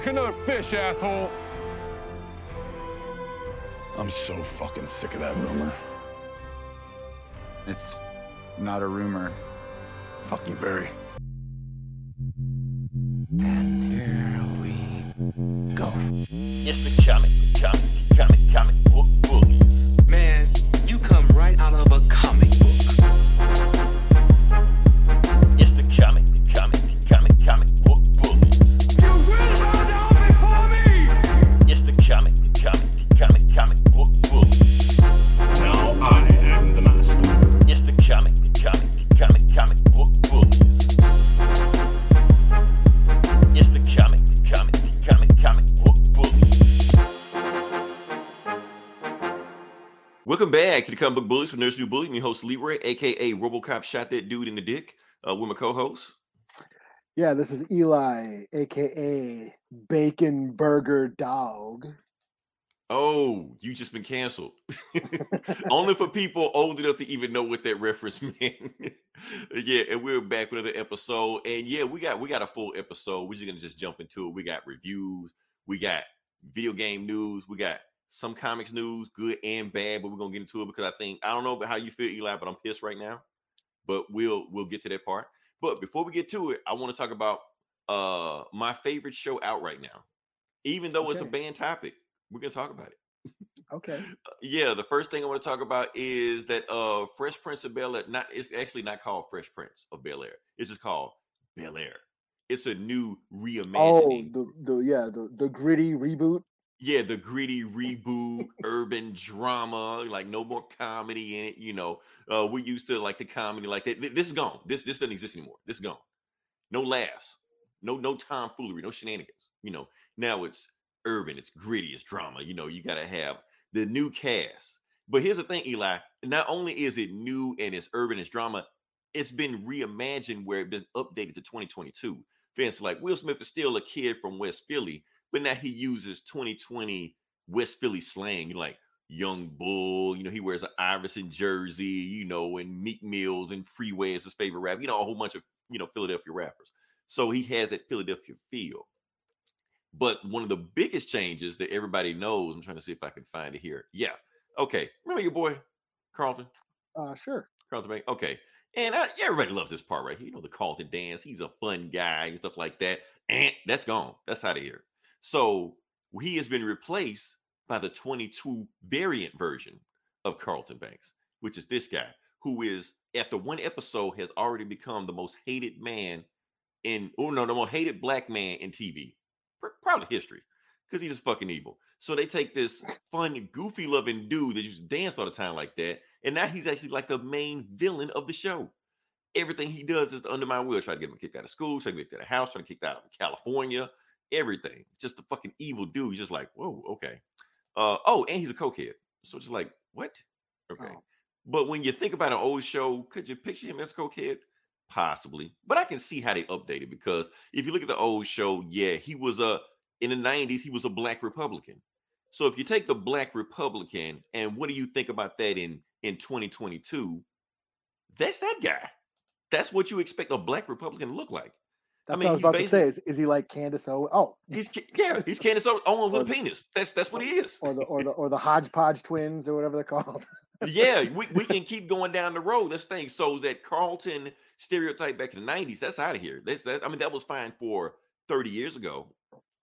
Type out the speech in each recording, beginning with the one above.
fuck another fish, asshole. I'm so fucking sick of that rumor. It's not a rumor. Fuck you, Barry. Comic Book Bullies from Nursery Bully. I'm your host Leroy, aka RoboCop shot that dude in the dick. Uh, with my co-host. Yeah, this is Eli, aka Bacon Burger Dog. Oh, you just been canceled. Only for people old enough to even know what that reference meant. yeah, and we're back with another episode. And yeah, we got we got a full episode. We're just gonna just jump into it. We got reviews, we got video game news, we got some comics news, good and bad, but we're gonna get into it because I think I don't know how you feel, Eli, but I'm pissed right now. But we'll we'll get to that part. But before we get to it, I want to talk about uh my favorite show out right now. Even though it's a banned topic, we're gonna talk about it. Okay. Yeah, the first thing I want to talk about is that uh Fresh Prince of Bel Air. Not it's actually not called Fresh Prince of Bel Air. It's just called Bel Air. It's a new reimagining. Oh, the the yeah the the gritty reboot. Yeah, the gritty reboot, urban drama, like no more comedy in it. You know, uh, we used to like the comedy like that. This is gone. This this doesn't exist anymore. This is gone. No laughs, no no tomfoolery, no shenanigans. You know, now it's urban, it's gritty, it's drama. You know, you got to have the new cast. But here's the thing, Eli. Not only is it new and it's urban, it's drama, it's been reimagined where it's been updated to 2022. For instance, like Will Smith is still a kid from West Philly, but now he uses 2020 West Philly slang, like young bull. You know, he wears an Iverson jersey, you know, and Meek Mills and Freeway is his favorite rap. You know, a whole bunch of you know Philadelphia rappers. So he has that Philadelphia feel. But one of the biggest changes that everybody knows, I'm trying to see if I can find it here. Yeah. Okay. Remember your boy Carlton? Uh, sure. Carlton Banks. Okay. And I, everybody loves this part right here. You know, the Carlton dance. He's a fun guy and stuff like that. And that's gone. That's out of here. So he has been replaced by the 22 variant version of Carlton Banks, which is this guy who is, after one episode, has already become the most hated man in, oh no, the most hated black man in TV, probably history, because he's just fucking evil. So they take this fun, goofy loving dude that used to dance all the time like that, and now he's actually like the main villain of the show. Everything he does is under my will. Try to get him kicked out of school, try to get him kicked out of house, try to kick out of California, everything. Just a fucking evil dude. He's just like, whoa, okay. Uh oh, and he's a cokehead. So it's like, what? Okay. Oh. But when you think about an old show, could you picture him as a cokehead? Possibly. But I can see how they updated because if you look at the old show, yeah, he was a in the 90s, he was a black Republican. So if you take the black Republican and what do you think about that in in 2022? That's that guy. That's what you expect a black Republican to look like. That's mean, what I was about to say. Is, is he like Candace Owen? Oh, He's yeah, he's Candace Owens Owens with a penis. That's that's what he is. or the or the or the Hodgepodge twins or whatever they're called. yeah, we, we can keep going down the road. This thing. So that Carlton stereotype back in the 90s, that's out of here. That's that I mean, that was fine for 30 years ago.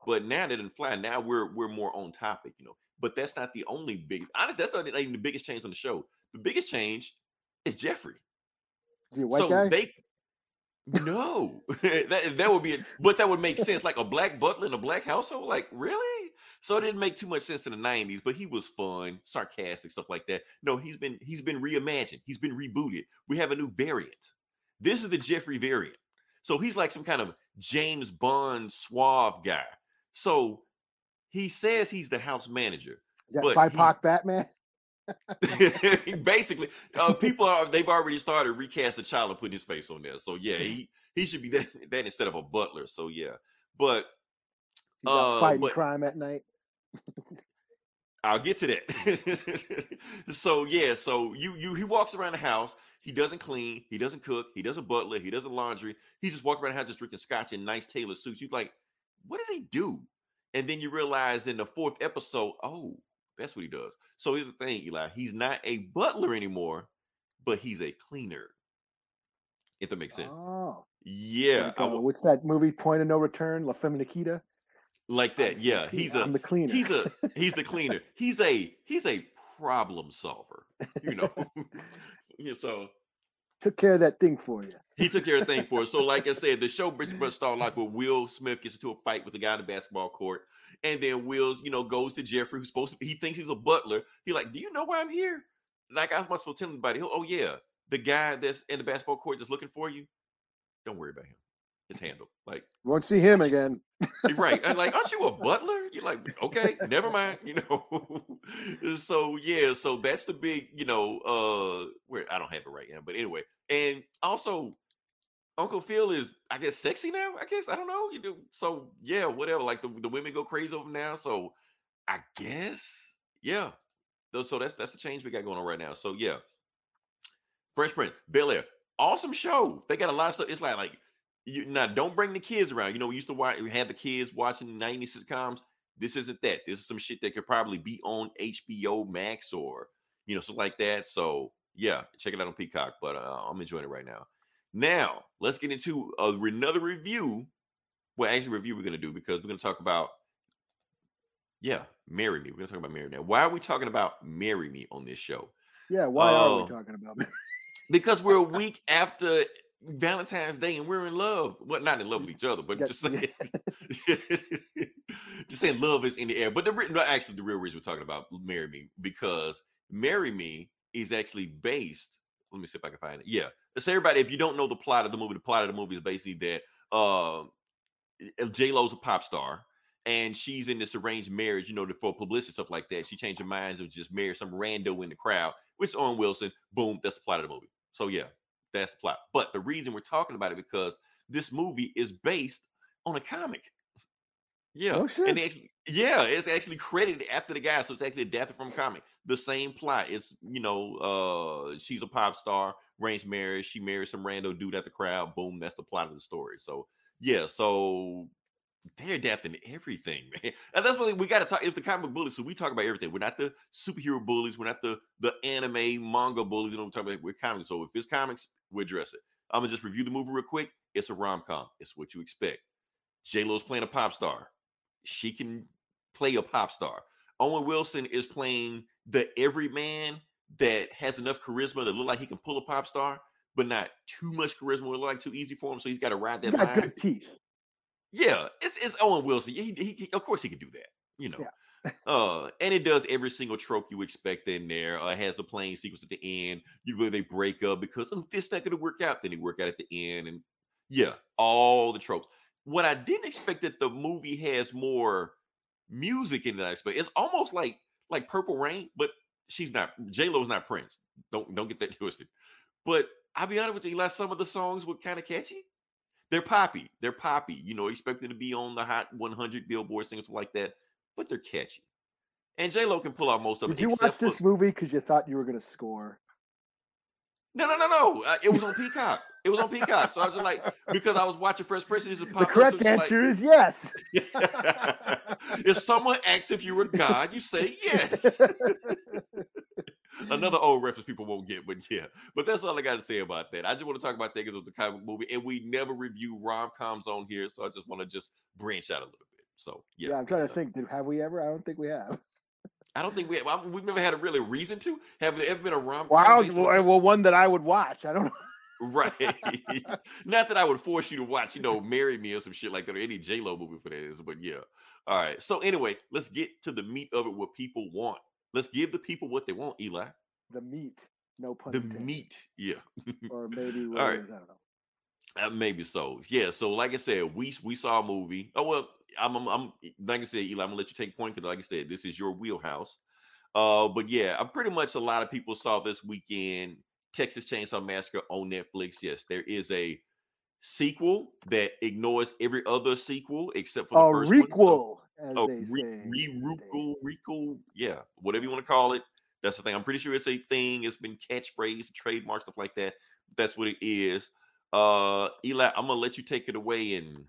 But now that didn't fly. Now we're we're more on topic, you know. But that's not the only big honestly, that's not even the biggest change on the show. The biggest change is Jeffrey. Is he a white so guy? they no. That, that would be it but that would make sense. Like a black butler in a black household? Like really? So it didn't make too much sense in the 90s but he was fun sarcastic stuff like that. No he's been he's been reimagined. He's been rebooted. We have a new variant. This is the jeffrey variant. So he's like some kind of james bond suave guy. So he says he's the house manager Is that but he- BIPOC Batman? Basically, uh, people are they've already started recast the child and putting his face on there. So yeah, he he should be that, that instead of a butler. So yeah, but He's uh, fighting but- crime at night. I'll get to that. so yeah, so you you he walks around the house. He doesn't clean. He doesn't cook. He doesn't butler. He doesn't laundry. He just walks around the house just drinking scotch in nice tailored suits. You like, what does he do? and then you realize in the fourth episode, oh, that's what he does. So here's the thing, Eli. He's not a butler anymore, but he's a cleaner. If that makes sense. Oh, Yeah, like, uh, w- what's that movie? Point of No Return, La Femme Nikita. like that. Yeah, he's a I'm the cleaner. he's a he's the cleaner. He's a he's a problem solver. You know. yeah, so took care of that thing for you. he took care of the thing for us. So, like I said, the show much started like where Will Smith gets into a fight with the guy in the basketball court, and then Will's, you know, goes to Jeffrey, who's supposed to. He thinks he's a butler. He like, do you know why I'm here? Like I'm not supposed to tell anybody. Oh yeah, the guy that's in the basketball court that's looking for you. Don't worry about him. It's handled. Like Won't see him again. you're right. And like, aren't you a butler? You're like, okay, never mind. You know. so yeah, so that's the big, you know, uh where I don't have it right now, but anyway. And also Uncle Phil is, I guess, sexy now. I guess I don't know. You do so, yeah, whatever. Like the, the women go crazy over now. So I guess, yeah. So that's that's the change we got going on right now. So yeah, Fresh Prince, Bel Air, awesome show. They got a lot of stuff. It's like like you now don't bring the kids around. You know, we used to watch we had the kids watching 90 sitcoms. This isn't that. This is some shit that could probably be on HBO Max or you know, something like that. So yeah, check it out on Peacock. But uh, I'm enjoying it right now. Now let's get into uh, another review. Well, actually, review we're gonna do because we're gonna talk about yeah, marry me. We're gonna talk about marry me. Now, why are we talking about marry me on this show? Yeah, why are Oh. we talking about? Because we're a week after Valentine's Day and we're in love. Well, not in love with each other, but just saying, just saying love is in the air. But the no, actually, the real reason we're talking about "Marry Me" because "Marry Me" is actually based. Let me see if I can find it. Yeah, so everybody, if you don't know the plot of the movie, the plot of the movie is basically that uh, J Lo's a pop star. And she's in this arranged marriage, you know, for publicity stuff like that. She changed her mind and just married some rando in the crowd, which is Owen Wilson. Boom, that's the plot of the movie. So yeah, that's the plot. But the reason we're talking about it because this movie is based on a comic. Yeah. Oh, shit. And they actually, yeah, it's actually credited after the guy. So it's actually adapted from a comic. The same plot. It's, you know, uh, she's a pop star, arranged marriage. She marries some rando dude at the crowd. Boom, that's the plot of the story. So yeah, so they're adapting everything, man. And that's what we got to talk. If the comic bullies, so we talk about everything. We're not the superhero bullies. We're not the the anime manga bullies. You know I'm talking about? We're comics. So if it's comics, we address it. I'm gonna just review the movie real quick. It's a rom com. It's what you expect. J Lo's playing a pop star. She can play a pop star. Owen Wilson is playing the everyman that has enough charisma to look like he can pull a pop star, but not too much charisma. Look like too easy for him. So he's got to ride He's that got line. good teeth. Yeah, it's it's Owen Wilson. He, he, he- of course he could do that. You know. uh, and it does every single trope you expect in there. Uh, it has the playing sequence at the end. You Usually they break up because oh, this not gonna work out. Then they work out at the end, and yeah, all the tropes. What I didn't expect that the movie has more music in. I expect it's almost like like Purple Rain, but she's not. J Lo's not Prince. Don't don't get that twisted. But I'll be honest with you, like some of the songs were kind of catchy. They're poppy. They're poppy. You know, expected to be on the Hot 100 Billboard singles like that, but they're catchy. And J Lo can pull out most of Did it. Did you watch for- this movie because you thought you were going to score? No, no, no, no. Uh, it was on Peacock. It was on Peacock. So I was just like, because I was watching Fresh Prince, is The correct answer is yes. if someone asks if you were god, you say yes. Another old reference people won't get, but yeah. But that's all I got to say about that. I just want to talk about that because it was a comic movie, and we never review rom coms on here, so I just want to just branch out a little bit. So yeah, yeah, I'm trying to think. Did have we ever? I don't think we have. I don't think we have. We've never had a really reason to. Have there ever been a rom com? Wow. Well, well, one that I would watch. I don't know. Right. Not that I would force you to watch, you know, Marry Me or some shit like that, or any J Lo movie for that is, but yeah. All right. So anyway, let's get to the meat of it. What people want. Let's give the people what they want, Eli. The meat. No pun The intended. meat. Yeah. Or maybe what All right. is, I don't know. Uh, maybe so. Yeah. So like I said, we we saw a movie. Oh well, I'm I'm, I'm like I said, Eli, I'm gonna let you take point because like I said, this is your wheelhouse. Uh, but yeah, I'm pretty much a lot of people saw this weekend Texas Chainsaw Massacre on Netflix. Yes, there is a sequel that ignores every other sequel except for the A first one. Requel, as Oh, they re, say. re, these rucal, days. recal, yeah, whatever you want to call it. That's the thing. I'm pretty sure it's a thing. It's been catchphrase, trademark, stuff like that. That's what it is. Uh, Eli, I'm gonna let you take it away and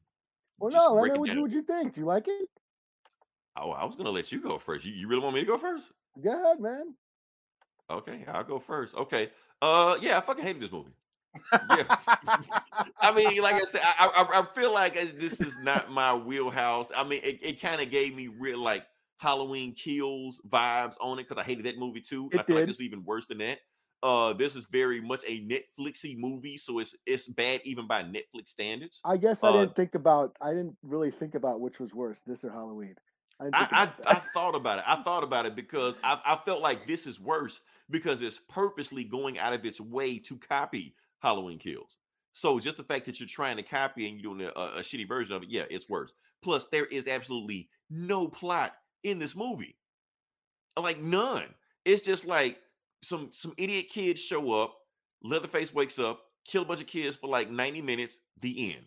Well, no, let me know what you, what you think. Do you like it? Oh, I was gonna let you go first. You, you really want me to go first? Go ahead, man. Okay, I'll go first. Okay. Uh, yeah, I fucking hated this movie. Yeah. I mean, like I said, I, I I feel like uh, this is not my wheelhouse. I mean, it, it kind of gave me real like Halloween Kills vibes on it because I hated that movie too. It I feel like did. this is even worse than that. Uh, this is very much a Netflixy movie, so it's it's bad even by Netflix standards. I guess I Uh, didn't think about. I didn't really think about which was worse, this or Halloween. I, I, I, I thought about it. I thought about it because I, I felt like this is worse because it's purposely going out of its way to copy Halloween Kills. So just the fact that you're trying to copy and you're doing a, a shitty version of it, yeah, it's worse. Plus, there is absolutely no plot in this movie, like none. It's just like some some idiot kids show up, Leatherface wakes up, kill a bunch of kids for like 90 minutes, the end.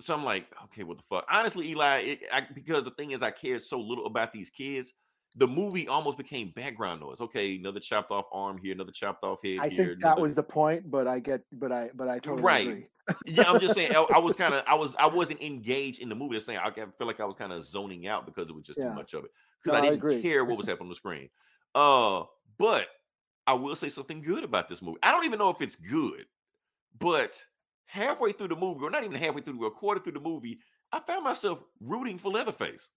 So I'm like, okay, what the fuck? Honestly, Eli, it, I, because the thing is, I cared so little about these kids. The movie almost became background noise. Okay, another chopped off arm here, another chopped off head I here. think that was the point, but I get, but I, but I totally Right. agree. yeah, I'm just saying. I, I was kind of, I was, I wasn't engaged in the movie. I'm saying I feel like I was kind of zoning out because it was just Yeah. too much of it. Because No, I I didn't agree. care what was happening on the screen. Uh, but I will say something good about this movie. I don't even know if it's good, but halfway through the movie, or not even halfway through, a quarter through the movie, I found myself rooting for Leatherface.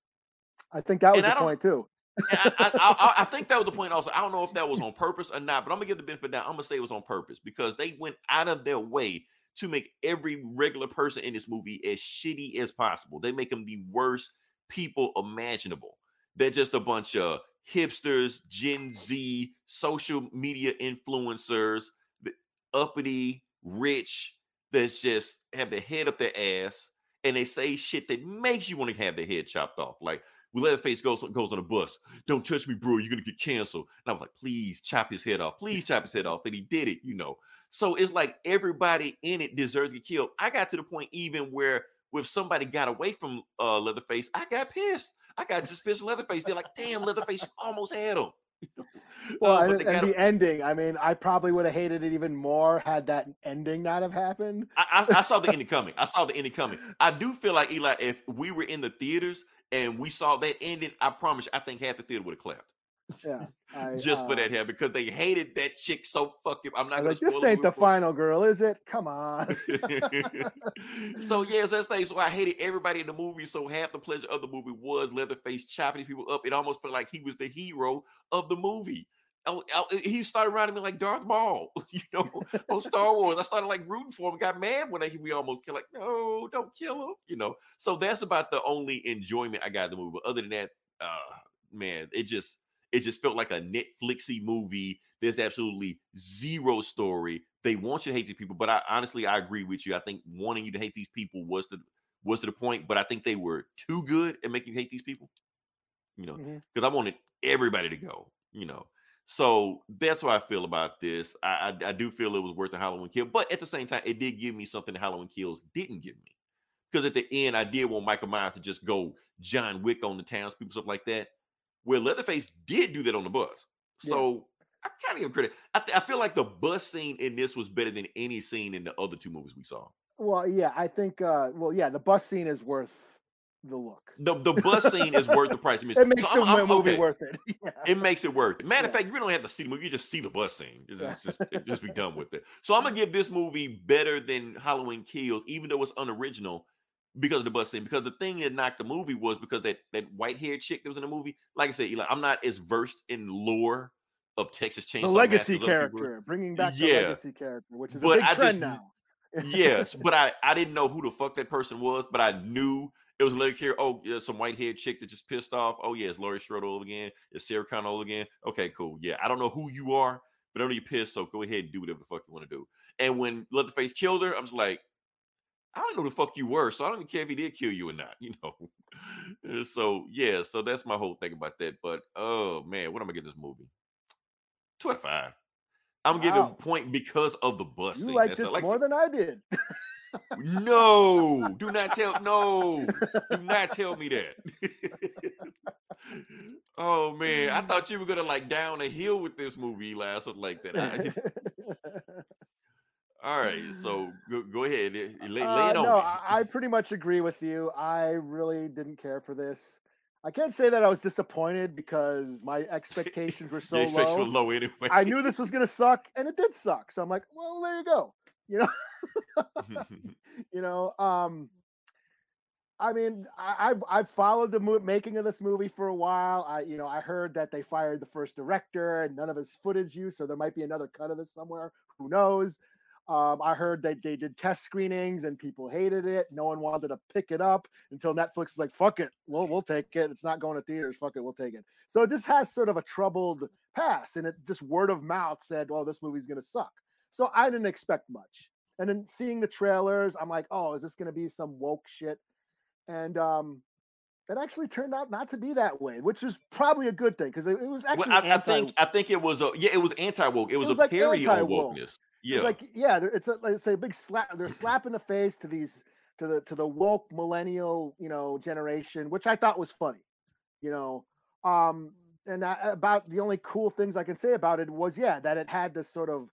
I think that was And the point too. I, I, I, think that was the point. Also, I don't know if that was on purpose or not, but I'm gonna give the benefit of the. I'm gonna say it was on purpose because they went out of their way to make every regular person in this movie as shitty as possible. They make them the worst people imaginable. They're just a bunch of hipsters, Gen Z, social media influencers, the uppity, rich, that's just have their head up their ass, and they say shit that makes you want to have their head chopped off. Like we let face goes goes on a bus. Don't touch me, bro. You're gonna get canceled. And I was like, please chop his head off. Please chop his head off. And he did it, you know. So it's like everybody in it deserves to get killed. I got to the point even where if somebody got away from uh Leatherface, I got pissed. I got just pissed Leatherface. They're like, damn, Leatherface, you almost had him. Well, Uh, and, and the ending. I mean, I probably would have hated it even more had that ending not have happened. I, I, I saw the ending coming. I saw the ending coming. I do feel like Eli, if we were in the theaters and we saw that ending, I promise you, I think half the theater would have clapped Yeah, I, just for uh, that hair because they hated that chick so fucking. I'm not like, this ain't the final girl, is it? Come on. so yes, that's thing. So I hated everybody in the movie. So half the pleasure of the movie was Leatherface chopping people up. It almost felt like he was the hero of the movie. I- I- he started riding me like Darth Maul, you know, on Star Wars. I started like rooting for him. Got mad when I, we almost killed. Like, no, don't kill him, you know. So that's about the only enjoyment I got in the movie. But other than that, uh, man, it just it just felt like a Netflixy movie. There's absolutely zero story. They want you to hate these people, but I honestly I agree with you. I think wanting you to hate these people was the was to the point, but I think they were too good at making you hate these people. You know, because I wanted everybody to go. You know, so that's what I feel about this. I, I I do feel it was worth the Halloween kill, but at the same time, it did give me something Halloween kills didn't give me. Because at the end, I did want Michael Myers to just go John Wick on the townspeople, stuff like that. Where Leatherface did do that on the bus. Yeah. So I kind of give credit. I, th- I feel like the bus scene in this was better than any scene in the other two movies we saw. Well, yeah, I think. uh Well, yeah, the bus scene is worth the look. The the bus scene is worth the price. It makes So the I'm- I'm- movie okay. worth it. yeah. It makes it worth it. Matter of fact, you don't have to see the movie. You just see the bus scene. It's Yeah. just, just, just be done with it. So I'm gonna give this movie better than Halloween Kills, even though it's unoriginal because of the bus scene. Because the thing that knocked the movie was because that that white haired chick that was in the movie. Like I said, Eli, I'm not as versed in lore of Texas Chainsaw the legacy Massacre as people character, bringing back the legacy character, which is But a big I trend just- now. yes, but I I didn't know who the fuck that person was, but I knew it was like here. Oh, yeah, some white haired chick that just pissed off. Oh yeah, it's Laurie Strode again. It's Sarah Connor again. Okay, cool. Yeah, I don't know who you are, but I know you pissed. So go ahead and do whatever the fuck you want to do. And when Leatherface killed her, I was like, I don't know who the fuck you were, so I don't even care if he did kill you or not. You know. So yeah, so that's my whole thing about that. But oh man, what am I gonna get this movie? Two out of five. I'm Wow. a point because of the bus. You like That's this Like more than I did. no, do not tell. No, do not tell me that. oh man, I thought you were gonna like down a hill with this movie, Eli, or something like that. I- all right, so go, go ahead, eh, lay, lay Uh, it on no. I, I pretty much agree with you. I really didn't care for this. I can't say that I was disappointed because my expectations were so expectations were low. low anyway. I knew this was gonna suck, and it did suck. So I'm like, well, there you go. You know, you know. Um, I mean, I, I've I've followed the mo- making of this movie for a while. I, you know, I heard that they fired the first director and none of his footage used, so there might be another cut of this somewhere. Who knows? Um, I heard that they did test screenings and people hated it. No one wanted to pick it up until Netflix was like, "Fuck it, we'll we'll take it. It's not going to theaters. Fuck it, we'll take it." So it just has sort of a troubled past, and it just word of mouth said, "Well, this movie's gonna suck." So I didn't expect much. And then seeing the trailers, I'm like, "Oh, is this gonna be some woke shit?" And um, it actually turned out not to be that way, which is probably a good thing because it, it was Well, actually I, I anti- think I think it was a yeah, it was anti woke. It was, was a like parody on wokeness. It's Yeah, like yeah, it's a, like it's a big slap. They're slap in the face to these to the to the woke millennial you know generation, which I thought was funny, you know. Um, and I, about the only cool things I can say about it was yeah that it had this sort of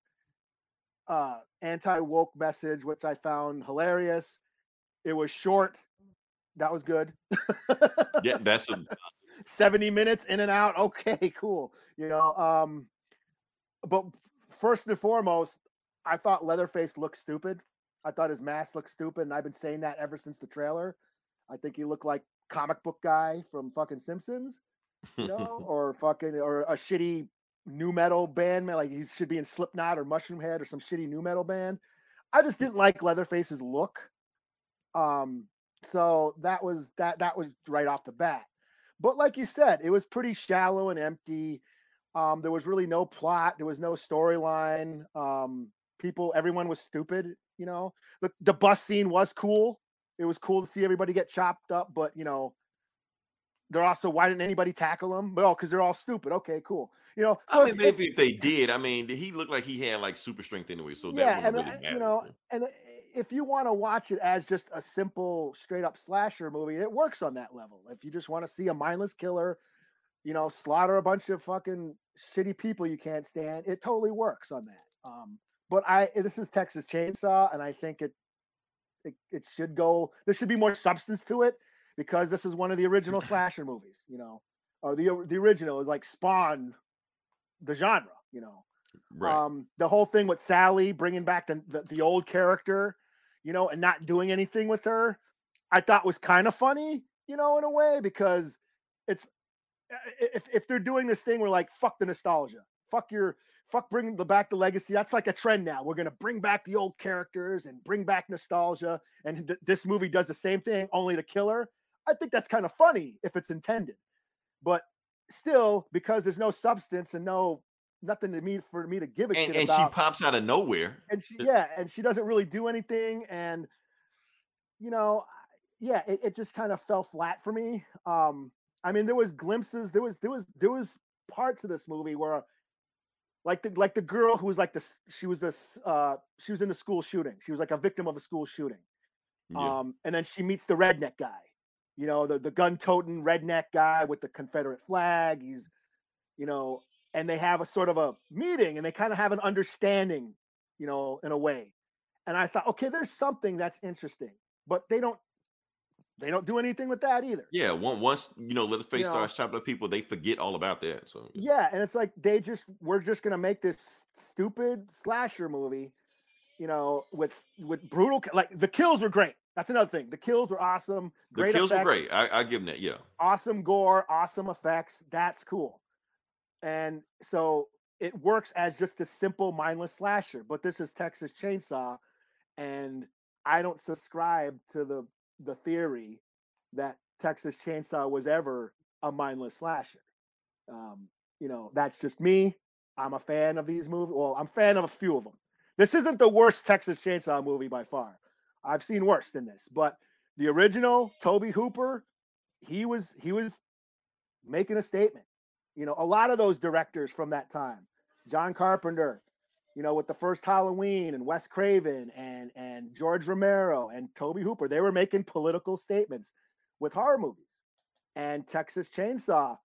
uh anti woke message, which I found hilarious. It was short. That was good. yeah, that's a 70 minutes in and out. Okay, cool. You know, um, but first and foremost, I thought Leatherface looked stupid. I thought his mask looked stupid, and I've been saying that ever since the trailer. I think he looked like comic book guy from fucking Simpsons, you know, or fucking or a shitty nu metal band. Like he should be in Slipknot or Mushroomhead or some shitty nu metal band. I just didn't like Leatherface's look. Um, so that was that that was right off the bat. But like you said, it was pretty shallow and empty. Um, there was really no plot. There was no storyline. Um, people, everyone was stupid. You know, the the bus scene was cool. It was cool to see everybody get chopped up, but you know, they're also why didn't anybody tackle them? Well, because they're all stupid. Okay, cool. You know, so I mean, if- maybe if they did, I mean, did he looked like he had like super strength anyway, so that yeah, and really uh, you know, and uh, if you want to watch it as just a simple, straight up slasher movie, it works on that level. If you just want to see a mindless killer, you know, slaughter a bunch of fucking shitty people you can't stand, it totally works on that. Um, but I, this is Texas Chainsaw, and I think it, it, it should go. There should be more substance to it because this is one of the original slasher movies. You know, or the the original is like Spawn, the genre. You know, right? um, the whole thing with Sally bringing back the, the the old character, you know, and not doing anything with her, I thought was kind of funny, you know, in a way because it's if if they're doing this thing, we're like fuck the nostalgia, fuck your fuck bringing the back the legacy. That's like a trend now. We're gonna bring back the old characters and bring back nostalgia, and th- this movie does the same thing, only to kill her. I think that's kind of funny if it's intended, but still, because there's no substance and no nothing to me for me to give a and shit and she about. pops out of nowhere. and she, yeah, and she doesn't really do anything, and you know, yeah, it, it just kind of fell flat for me. Um, I mean, there was glimpses, there was there was there was parts of this movie where like the like the girl who was like this she was this uh she was in the school shooting. She was like a victim of a school shooting. Yeah. Um, and then she meets the redneck guy, you know, the, the gun toting redneck guy with the Confederate flag. He's, you know, and they have a sort of a meeting and they kind of have an understanding, you know, in a way. And I thought, okay, there's something that's interesting, but they don't, they don't do anything with that either. yeah, one once you know Leatherface You know- starts chopping up people, they forget all about that. So Yeah, and it's like they just we're just gonna make this stupid slasher movie, you know, with with brutal like the kills were great. That's another thing. The kills were awesome. the kills effects, were great. I, I give them that. Yeah, awesome gore, awesome effects. That's cool. And so it works as just a simple mindless slasher. But this is Texas Chainsaw, and I don't subscribe to the the theory that Texas Chainsaw was ever a mindless slasher. Um, you know, that's just me. I'm a fan of these movies. Well, I'm a fan of a few of them. This isn't the worst Texas Chainsaw movie by far. I've seen worse than this, but the original Tobe Hooper, he was he was making a statement. You know, a lot of those directors from that time, John Carpenter, you know, with the first Halloween and Wes Craven and and George Romero and Tobe Hooper, they were making political statements with horror movies. And Texas Chainsaw,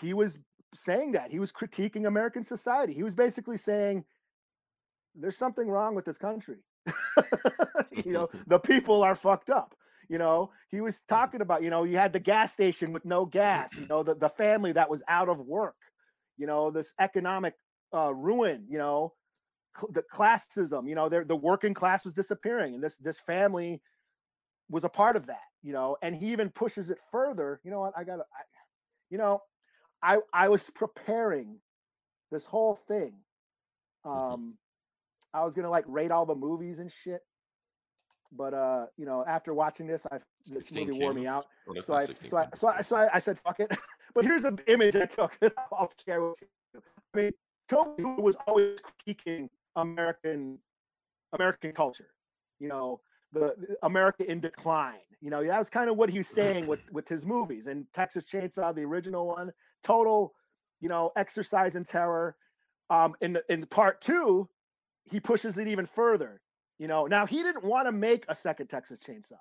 he was saying that. He was critiquing American society. He was basically saying there's something wrong with this country. you know, the people are fucked up. You know, he was talking about, you know, you had the gas station with no gas, you know, the, the family that was out of work, you know, this economic uh, ruin, you know, cl- the classism, you know, the the working class was disappearing. And this this family was a part of that, you know, and he even pushes it further. You know what? I gotta I, you know, I I was preparing this whole thing. Um I was gonna like rate all the movies and shit. But uh, you know, after watching this, I this movie wore me out. Oh, So I, so I, so I, so I, I said, fuck it. but here's an image I took. I'll share with you. I mean, Tobe was always critiquing American American culture. You know, the, the America in decline. You know, that was kind of what he was saying with with his movies. And Texas Chainsaw, the original one, total, you know, exercise in terror. Um, in the, in part two, he pushes it even further. You know, now he didn't want to make a second Texas Chainsaw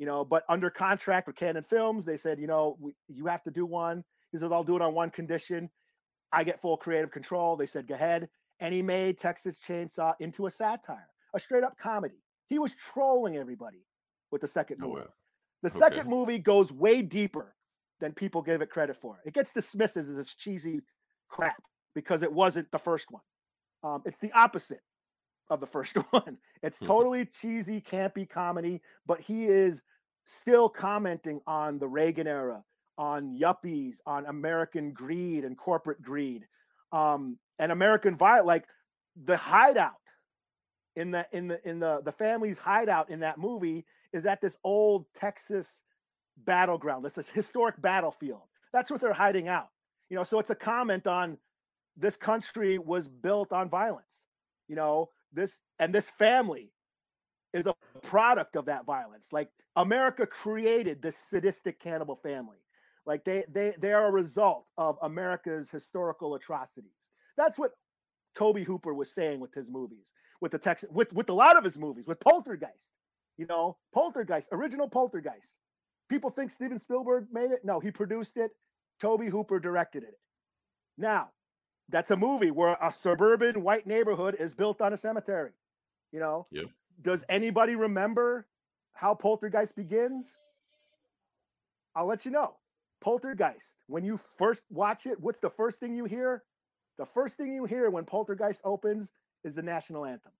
you know, but under contract with Cannon Films, they said, you know, we, you have to do one. He said, I'll do it on one condition. I get full creative control. They said, go ahead. And he made Texas Chainsaw into a satire, a straight up comedy. He was trolling everybody with the second Oh, movie. The Okay. second movie goes way deeper than people give it credit for. It gets dismissed as this cheesy crap because it wasn't the first one. Um, it's the opposite of the first one. It's Mhm. totally cheesy, campy comedy, but he is still commenting on the Reagan era, on yuppies, on American greed and corporate greed, um, and American violence, like the hideout in the in the in the the family's hideout in that movie is at this old Texas battleground. This is historic battlefield. That's what they're hiding out. You know, so it's a comment on this country was built on violence. You know, this and this family is a product of that violence. Like America created this sadistic cannibal family. Like they they they are a result of America's historical atrocities. That's what Tobe Hooper was saying with his movies, with the text, with with a lot of his movies, with Poltergeist. You know, Poltergeist, original Poltergeist. People think Steven Spielberg made it. No, he produced it. Tobe Hooper directed it. Now, that's a movie where a suburban white neighborhood is built on a cemetery. You know, Yep. does anybody remember how Poltergeist begins? I'll let you know. Poltergeist, when you first watch it, what's the first thing you hear? The first thing you hear when Poltergeist opens is the national anthem.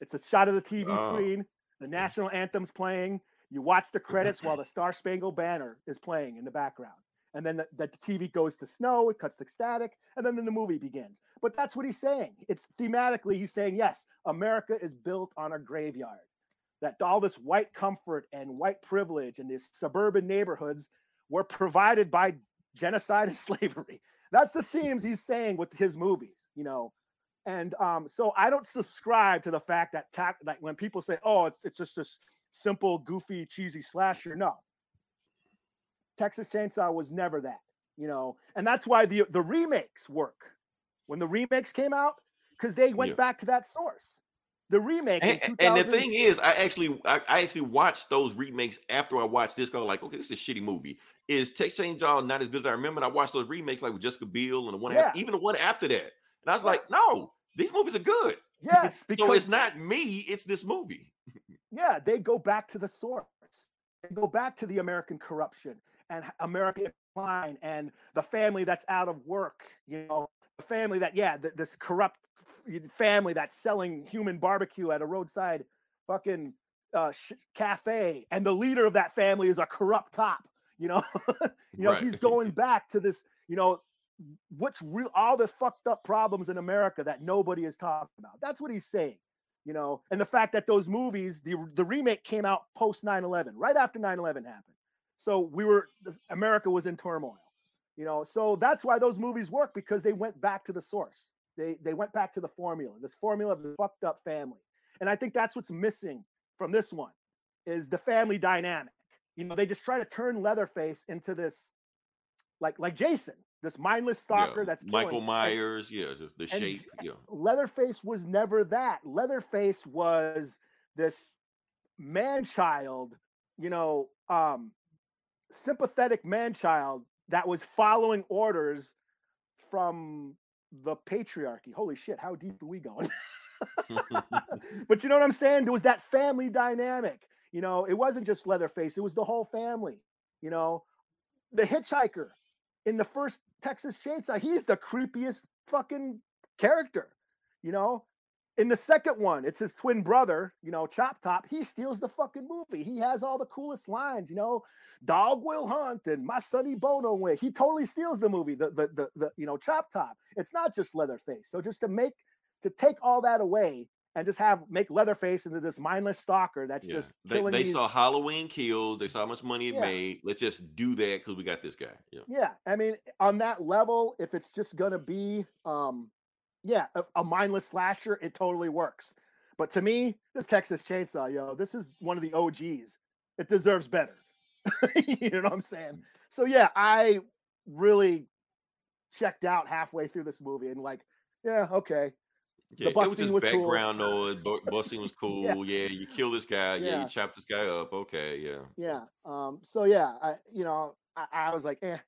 It's a shot of the TV Oh. screen, the national anthem's playing. You watch the credits while the Star Spangled Banner is playing in the background. And then the, the TV goes to snow, it cuts to static, and then, then the movie begins. But that's what he's saying. It's thematically, he's saying, yes, America is built on a graveyard. That all this white comfort and white privilege and these suburban neighborhoods were provided by genocide and slavery. That's the themes he's saying with his movies, you know. And um, so I don't subscribe to the fact that ta- like when people say, "Oh, it's, it's just this simple, goofy, cheesy slasher," no. Texas Chainsaw was never that, you know, and that's why the the remakes work. When the remakes came out, because they went Yeah. back to that source. The remake, in And, and the thing is, I actually I, I actually watched those remakes after I watched this. Cause like, okay, this is a shitty movie. Is Texas Chainsaw not as good as I remember? And I watched those remakes like with Jessica Biel and the one after, even the one after that. And I was like, no, these movies are good. yes, So because it's not me, it's this movie. yeah, they go back to the source. They go back to the American corruption and American decline and the family that's out of work. You know, the family that yeah, th- this corrupt family that's selling human barbecue at a roadside fucking uh, sh- cafe, and the leader of that family is a corrupt cop. You know, you know Right. he's going back to this. You know, what's real? All the fucked up problems in America that nobody is talking about. That's what he's saying you know and the fact that those movies the the remake came out post 9-11 right after 9-11 happened so we were america was in turmoil you know so that's why those movies work because they went back to the source they they went back to the formula this formula of the fucked up family and i think that's what's missing from this one is the family dynamic you know they just try to turn leatherface into this like like jason this mindless stalker Yeah. that's Michael killing. And- Myers, yeah, just the shape. Yeah. Leatherface was never that. Leatherface was this man child, you know, um, sympathetic man child that was following orders from the patriarchy. Holy shit, how deep are we going? but you know what I'm saying? There was that family dynamic. You know, it wasn't just Leatherface; it was the whole family. You know, the hitchhiker in the first Texas Chainsaw, he's the creepiest fucking character. You know, in the second one, it's his twin brother, you know, Chop Top. He steals the fucking movie. He has all the coolest lines, you know, dog will hunt and my sonny Bono way. He totally steals the movie, the, the, the, the, you know, Chop Top. It's not just Leatherface. So just to make, to take all that away and just have, make Leatherface into this mindless stalker that's Yeah. just They, they these- saw Halloween kills. They saw how much money it Yeah. made. Let's just do that because we got this guy. Yeah. Yeah, I mean, on that level, if it's just gonna be, um, yeah, a, a mindless slasher, it totally works. But to me, this Texas Chainsaw, yo, this is one of the OGs. It deserves better. you know what I'm saying? So yeah, I really checked out halfway through this movie and like, yeah, okay, Yeah, bus it was just was cool. background noise. bu- Busing was cool. yeah. you kill this guy. Yeah. Yeah. you chop this guy up. Okay, yeah. yeah. Um, so yeah, I, you know, I, I was like, eh,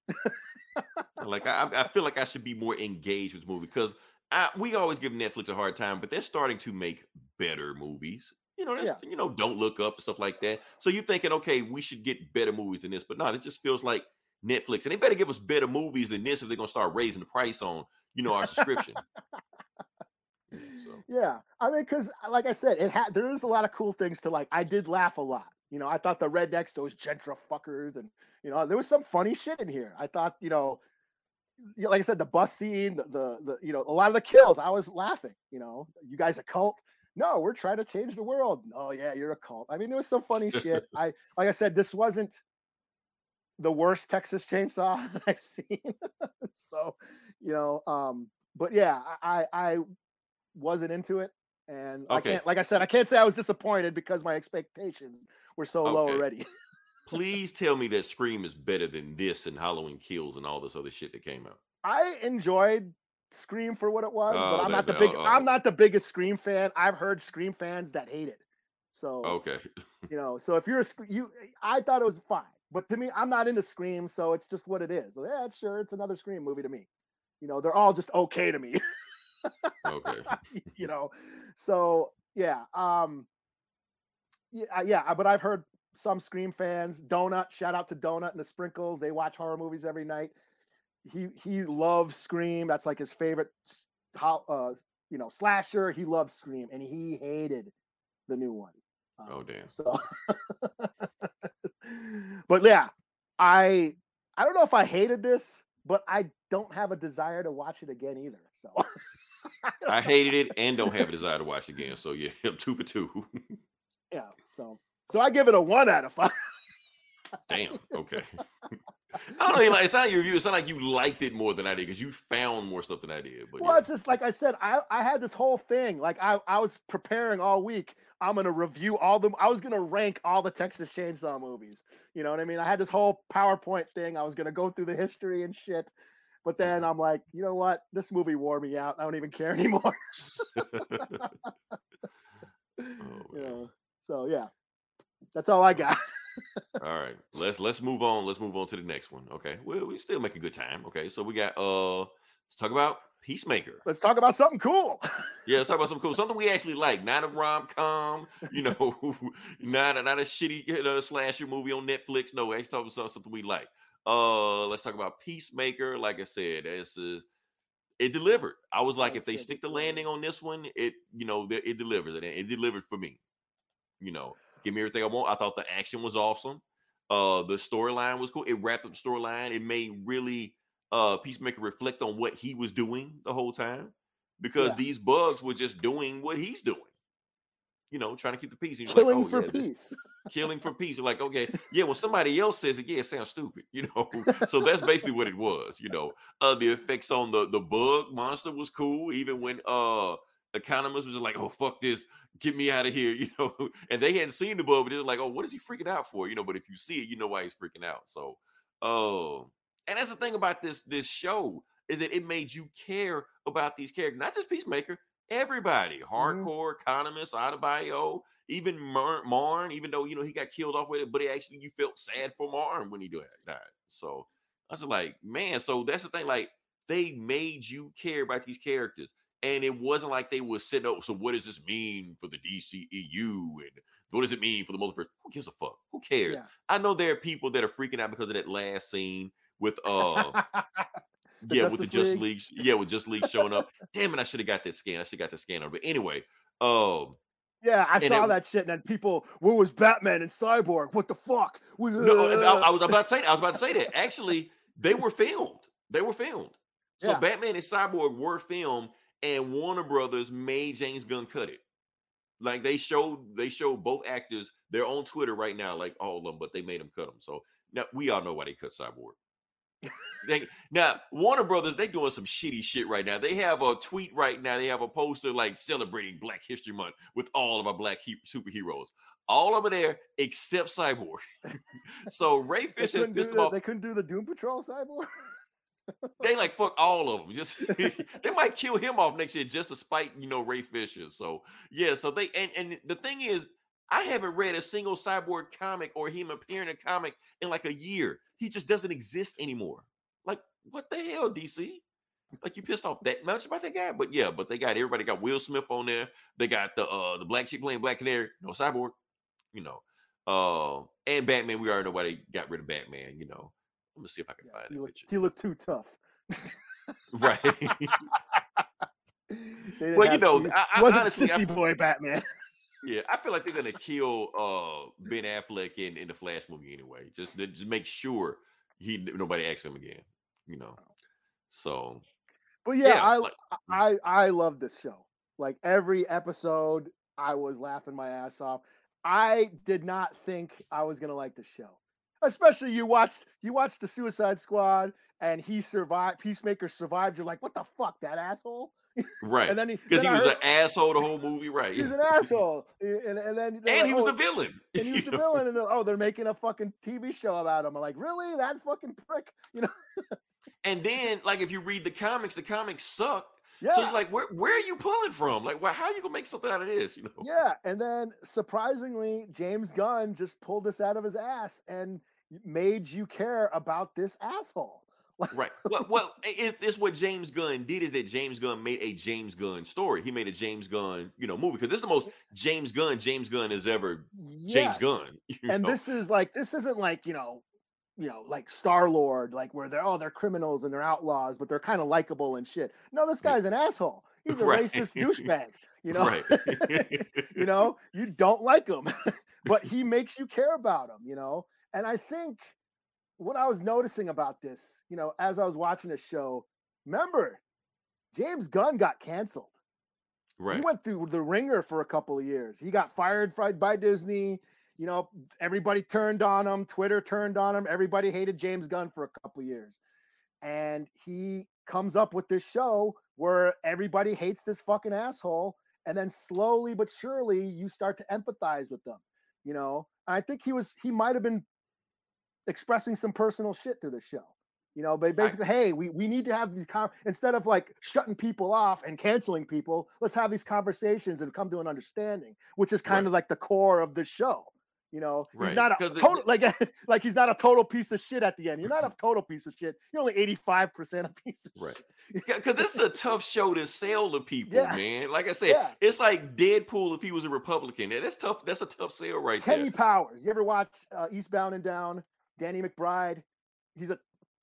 Like I, I feel like I should be more engaged with the movie because I, we always give Netflix a hard time, but they're starting to make better movies. You know, that's, you know, don't look up stuff like that. So you're thinking, okay, we should get better movies than this, but no, it just feels like Netflix, and they better give us better movies than this if they're gonna start raising the price on, you know, our subscription. Yeah, so. Yeah, I mean, because uh, like I said, it had there is a lot of cool things to like. I did laugh a lot. You know, I thought the rednecks, those gentra fuckers, and you know, there was some funny shit in here. I thought, you know, yeah, like I said, the bus scene, the, the the you know, a lot of the kills, I was laughing. You know, you guys a cult? No, we're trying to change the world. Oh yeah, you're a cult. I mean, there was some funny shit. I like I said, this wasn't the worst Texas Chainsaw I've seen. so, you know, um, but yeah, I I I wasn't into it, and I Okay. can't, like I said, I can't say I was disappointed because my expectations were so low already. Please tell me that Scream is better than this and Halloween Kills and all this other shit that came out. I enjoyed Scream for what it was, Oh, but I'm not the that- big oh, oh. I'm not the biggest Scream fan. I've heard Scream fans that hate it. So Okay. you know, so if you're a you, I thought it was fine, but to me, I'm not into Scream, so it's just what it is. So, yeah, sure, it's another Scream movie to me. You know, they're all just okay to me. Okay. you know, so yeah, um, yeah, yeah. But I've heard some Scream fans. Donut, shout out to Donut and the Sprinkles. They watch horror movies every night. He he loves Scream. That's like his favorite, how uh, you know, slasher. He loves Scream, and he hated the new one. Um, Oh damn. so, but yeah, I I don't know if I hated this, but I don't have a desire to watch it again either. So I hated it and don't have a desire to watch it again. So yeah, I'm two for two. yeah, so so I give it a one out of five. Damn. Okay. I don't even like. It's not your review. It's not like you liked it more than I did because you found more stuff than I did. But Well, yeah. it's just like I said, I I had this whole thing. Like I I was preparing all week. I'm gonna review all them. I was gonna rank all the Texas Chainsaw movies. You know what I mean? I had this whole PowerPoint thing. I was gonna go through the history and shit. But then mm-hmm. I'm like, you know what? This movie wore me out. I don't even care anymore. Oh, you know. So yeah, that's all I got. All right, let's let's move on. Let's move on to the next one. Okay, well, we still making good time. Okay, so we got uh, let's talk about Peacemaker. Let's talk about something cool. Yeah, let's talk about something cool, something we actually like, not a rom com, you know, not a, not a shitty you know, slasher movie on Netflix. No, actually talking about something we like. Uh, let's talk about Peacemaker. Like I said, this is it delivered. I was like, Oh, if they stick the landing on this one, it you know, th- it delivers, it, it delivered for me. You know, give me everything I want. I thought the action was awesome. Uh, the storyline was cool. It wrapped up the storyline. It made really uh Peacemaker reflect on what he was doing the whole time because Yeah. these bugs were just doing what he's doing. You know, trying to keep the peace. And Killing like, oh, for yeah, peace. killing for peace. You're like, okay, yeah, when somebody else says it, yeah, it sounds stupid, you know. so that's basically what it was, you know. Uh the effects on the the bug monster was cool, even when uh Economos was just like, oh fuck this, get me out of here, you know. And they hadn't seen the bug, but they're like, oh, what is he freaking out for? You know, but if you see it, you know why he's freaking out. So oh and that's the thing about this this show is that it made you care about these characters, not just Peacemaker, everybody, mm-hmm. hardcore Economos, Adebayo, even Mar- Murn, even though you know he got killed off with it, but it actually you felt sad for Murn when he died. So I was like, man, so that's the thing. Like they made you care about these characters, and it wasn't like they were sitting up. So what does this mean for the DCEU? And what does it mean for the multiverse? Who gives a fuck? Who cares? Yeah. I know there are people that are freaking out because of that last scene with uh The yeah with the Justice Just League. League yeah with Just League showing up. Damn it, I should have got that scan. I should have got that scanner. But anyway, um yeah, I saw it- that shit, and then people, where was Batman and Cyborg? What the fuck? no, I, I was about to say that. I was about to say that. Actually, they were filmed. They were filmed. So Yeah. Batman and Cyborg were filmed, and Warner Brothers made James Gunn cut it. Like they showed, they showed both actors. They're on Twitter right now, like all of them, but they made them cut them. So now we all know why they cut Cyborg. They- now Warner Brothers, they doing some shitty shit right now. They have a tweet right now. They have a poster like celebrating Black History Month with all of our black he- superheroes. All over there except Cyborg. so Ray Fisher couldn't, pissed them the, off. they couldn't do the Doom Patrol Cyborg. They like fuck all of them. Just they might kill him off next year just to spite you know Ray Fisher. So yeah, so they and and the thing is, I haven't read a single cyborg comic or him appearing in a comic in like a year. He just doesn't exist anymore. Like what the hell, DC? Like you pissed off that much about that guy? But yeah, but they got everybody got Will Smith on there. They got the uh the black chick playing Black Canary, no cyborg, you know. Uh and Batman, we already know why they got rid of Batman, you know. Let me see if I can Yeah, find he, looked, picture. he looked too tough. Right. Well, you know, I- I- wasn't honestly, I- sissy boy Batman. Yeah, I feel like they're gonna kill uh Ben Affleck in, in the Flash movie anyway. Just to just make sure he nobody asks him again. You know. So But yeah, Yeah, I, like- I I love this show. Like every episode, I was laughing my ass off. I did not think I was gonna like the show, especially you watched you watched the Suicide Squad and he survived. Peacemaker survived. You're like, what the fuck, that asshole? right. And then he Because then he was heard- an asshole the whole movie, right? he's an asshole, and and then and like, he was "Oh, the villain. and he was the villain, and oh, they're making a fucking TV show about him. I'm like, really? That fucking prick? You know? And then, like, if you read the comics, the comics suck. Yeah. So it's like, where where are you pulling from? Like, why, how are you gonna make something out of this? You know? Yeah, and then surprisingly, James Gunn just pulled this out of his ass and made you care about this asshole. Right. Well, well, it, it's what James Gunn did is that James Gunn made a James Gunn story. He made a James Gunn, you know, movie because this is the most James Gunn James Gunn has ever James Gunn. And know? this is like this isn't like, you know, you know, like Star Lord, like where they're oh, they're criminals and they're outlaws, but they're kind of likable and shit. No, this guy's an asshole. He's a Right. racist douchebag. You know, right. you know, you don't like him, but he makes you care about him, you know. And I think what I was noticing about this, you know, as I was watching the show, remember, James Gunn got canceled. right. He went through the ringer for a couple of years. He got fired by Disney. You know, everybody turned on him. Twitter turned on him. Everybody hated James Gunn for a couple of years. And he comes up with this show where everybody hates this fucking asshole. And then slowly but surely you start to empathize with them. You know, and I think he was, he might have been expressing some personal shit through the show. You know, but basically, hey, we, we need to have these con- instead of like shutting people off and canceling people, let's have these conversations and come to an understanding, which is kind Right. of like the core of the show. You know, Right, he's not a total like like he's not a total piece of shit at the end. You're not a total piece of shit. You're only 85% a piece of Right. shit. Because this is a tough show to sell to people, Yeah. man. Like I said, Yeah. it's like Deadpool if he was a Republican. That's tough. That's a tough sale right Kenny there. Powers. You ever watch uh, Eastbound and Down? Danny McBride. He's a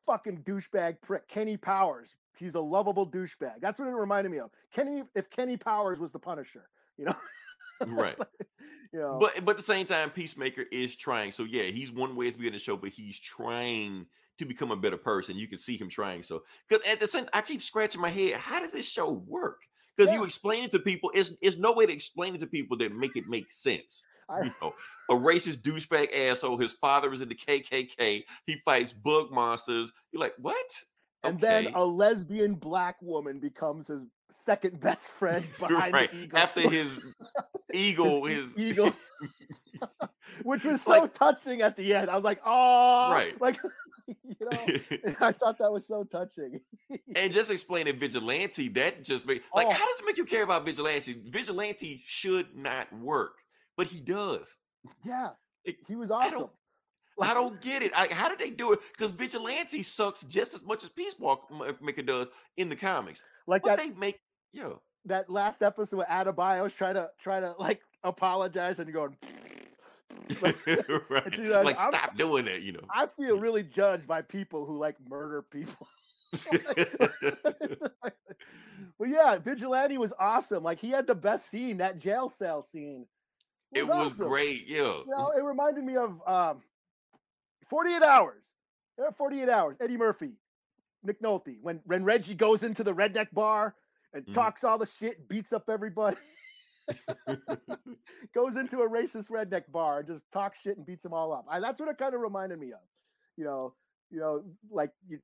fucking douchebag prick. Kenny Powers. He's a lovable douchebag. That's what it reminded me of. Kenny, if Kenny Powers was the Punisher, you know, Right. you know. But but at the same time, Peacemaker is trying. So yeah, he's one way to be in the show, but he's trying to become a better person. You can see him trying. So because at the same, I keep scratching my head. How does this show work? Because you explain it to people. It's it's no way to explain it to people that make it make sense. I- You know, a racist douchebag asshole. His father is in the KKK. He fights bug monsters. You're like, what? and then a lesbian black woman becomes his second best friend behind right the eagle. after his eagle, His his, eagle. which was so Like- touching at the end. I was like, oh, Right. Like, you know, I thought that was so touching. and just explaining vigilante that just make like Oh. how does it make you care about vigilante vigilante should not work but he does yeah, It- he was awesome. i don't get it I, how did they do it because vigilante sucks just as much as Peace peacemaker does in the comics Like that they make yeah that last episode with Adebayo's try to try to like apologize and going Like, right. like, Like, stop doing that, you know. I feel really judged by people who like murder people. but yeah, Vigilante was awesome. Like he had the best scene, that jail cell scene. it was awesome. great, yeah. You know, it reminded me of um, 48 Hours. Yeah, 48 Hours. Eddie Murphy, Nick Nolte. When when Reggie goes into the redneck bar and Mhm. talks all the shit, beats up everybody. goes into a racist redneck bar and just talks shit and beats them all up. I, that's what it kind of reminded me of. You know, you know, like you,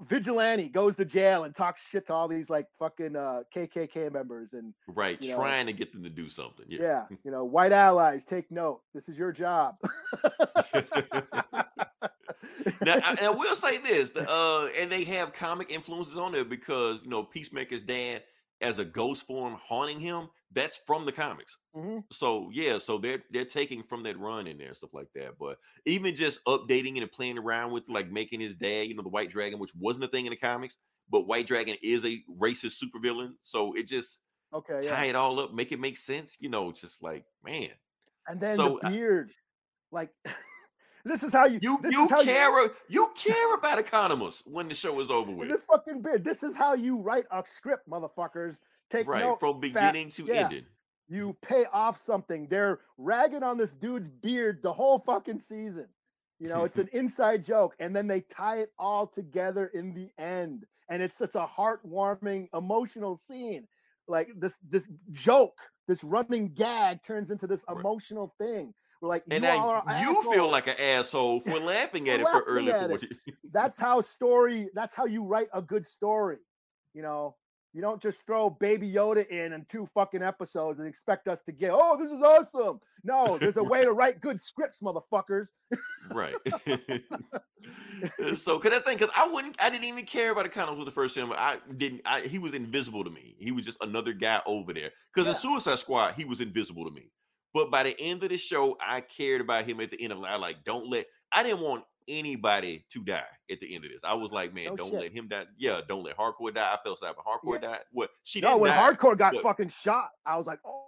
vigilante goes to jail and talks shit to all these like fucking uh, KKK members and right, you know. trying to get them to do something. Yeah. yeah, you know, white allies take note. This is your job. now, I, and I will say this, the, uh, and they have comic influences on there because you know Peacemaker's dad as a ghost form haunting him. That's from the comics. Mhm. So yeah, so they're they're taking from that run in there and stuff like that. But even just updating it and playing around with like making his dad, you know, the White Dragon, which wasn't a thing in the comics, but White Dragon is a racist supervillain. So it just Okay, tie yeah. it all up, make it make sense. You know, just like man, And then So, the I- beard, like this is how you you you care you care about Economos when the show is over with. this fucking beard. This is how you write a script, motherfuckers. Take right note. from fat- beginning to yeah. ending You pay off something. They're ragging on this dude's beard the whole fucking season. You know, it's an inside joke, and then they tie it all together in the end, and it's such a heartwarming, emotional scene. Like this, this joke, this running gag turns into this Right. emotional thing. Like, and you are you feel like an asshole. for laughing at For it for early. for it. that's how story that's how you write a good story you know? You don't just throw baby yoda in in two fucking episodes and expect us to get oh this is awesome. No there's a way to write good scripts motherfuckers. Right. Uh, so cause that thing because i wouldn't i didn't even care about the comics with the first film i didn't I, he was invisible to me. He was just another guy over there. Because in suicide squad he was invisible to me but by the end of the show i cared about him at the end of it I like don't let i didn't want anybody to die at the end of this i was like man No don't shit. let him die yeah don't let Harcourt die i felt sorry for Harcourt Yeah. died what she no when die, Harcourt got but- fucking shot i was like oh,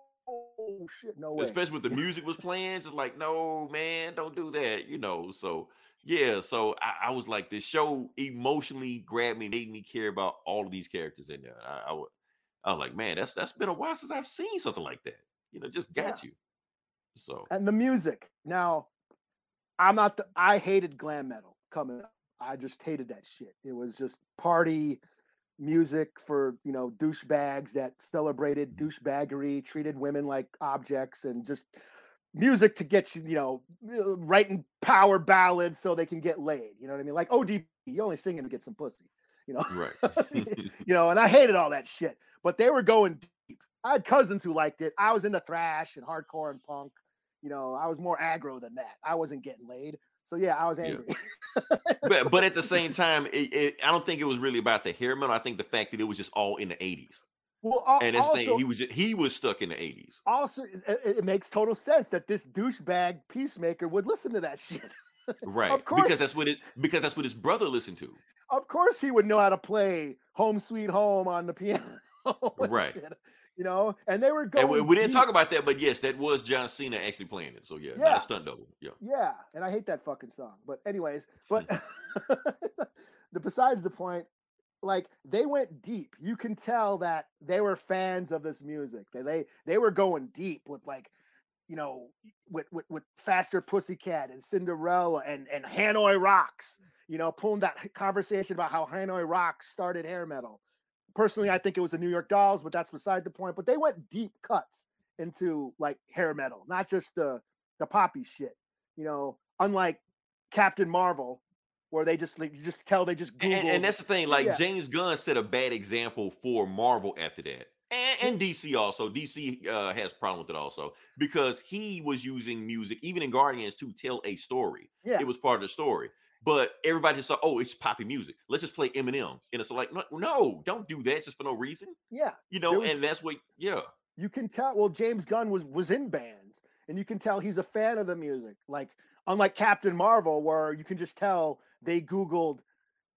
oh shit no way especially with the music was playing, just like, no, man, don't do that, you know. So yeah, so I, I was like, this show emotionally grabbed me, made me care about all of these characters in there. I, I, I was like, man, that's that's been a while since I've seen something like that. You know, just got you. So and the music now i'm not the i hated glam metal coming up i just hated that shit it was just party music for you know douchebags that celebrated douchebaggery treated women like objects and just music to get you you know uh, writing power ballads so they can get laid you know what i mean like odp you're only singing to get some pussy you know right. you know, and I hated all that shit. But they were going deep. I had cousins who liked it. I was into thrash and hardcore and punk. You know, I was more aggro than that. I wasn't getting laid. So yeah, I was Yeah. angry. but but at the same time, it, it, I don't think it was really about the hair metal. I think the fact that it was just all in the 80s. well, al- And also, thing, he was just, he was stuck in the 80s. also it, it- it makes total sense that this douchebag peacemaker would listen to that shit. Right. of course. Because that's what it because that's what his brother listened to. of course, he would know how to play "Home Sweet Home" on the piano. Right. shit, You know, and they were going. We, we didn't deep. talk about that, but yes, that was John Cena actually playing it. So yeah, not Yeah. a stunt double. Yeah. Yeah, and I hate that fucking song. But anyways, but the besides the point, like they went deep. You can tell that they were fans of this music. They they they were going deep with like, you know, with with, with Faster Pussycat and Cinderella and and Hanoi Rocks. You know, pulling that conversation about how Hanoi Rocks started hair metal. Personally, I think it was the New York Dolls, but that's beside the point. But they went deep cuts into like hair metal, not just the the poppy shit. You know, unlike Captain Marvel, where they just like you just tell they just Google. And, and that's the thing, like Yeah. James Gunn set a bad example for Marvel after that. And, and DC also. DC uh, has problem with it also because he was using music, even in Guardians, to tell a story. yeah, It was part of the story. But everybody just thought, oh, it's poppy music. Let's just play Eminem. And it's like, no, no, don't do that just for no reason. yeah. You know, was- and that's what, yeah. You can tell. Well, James Gunn was was in bands, and you can tell he's a fan of the music. Like unlike Captain Marvel, where you can just tell they Googled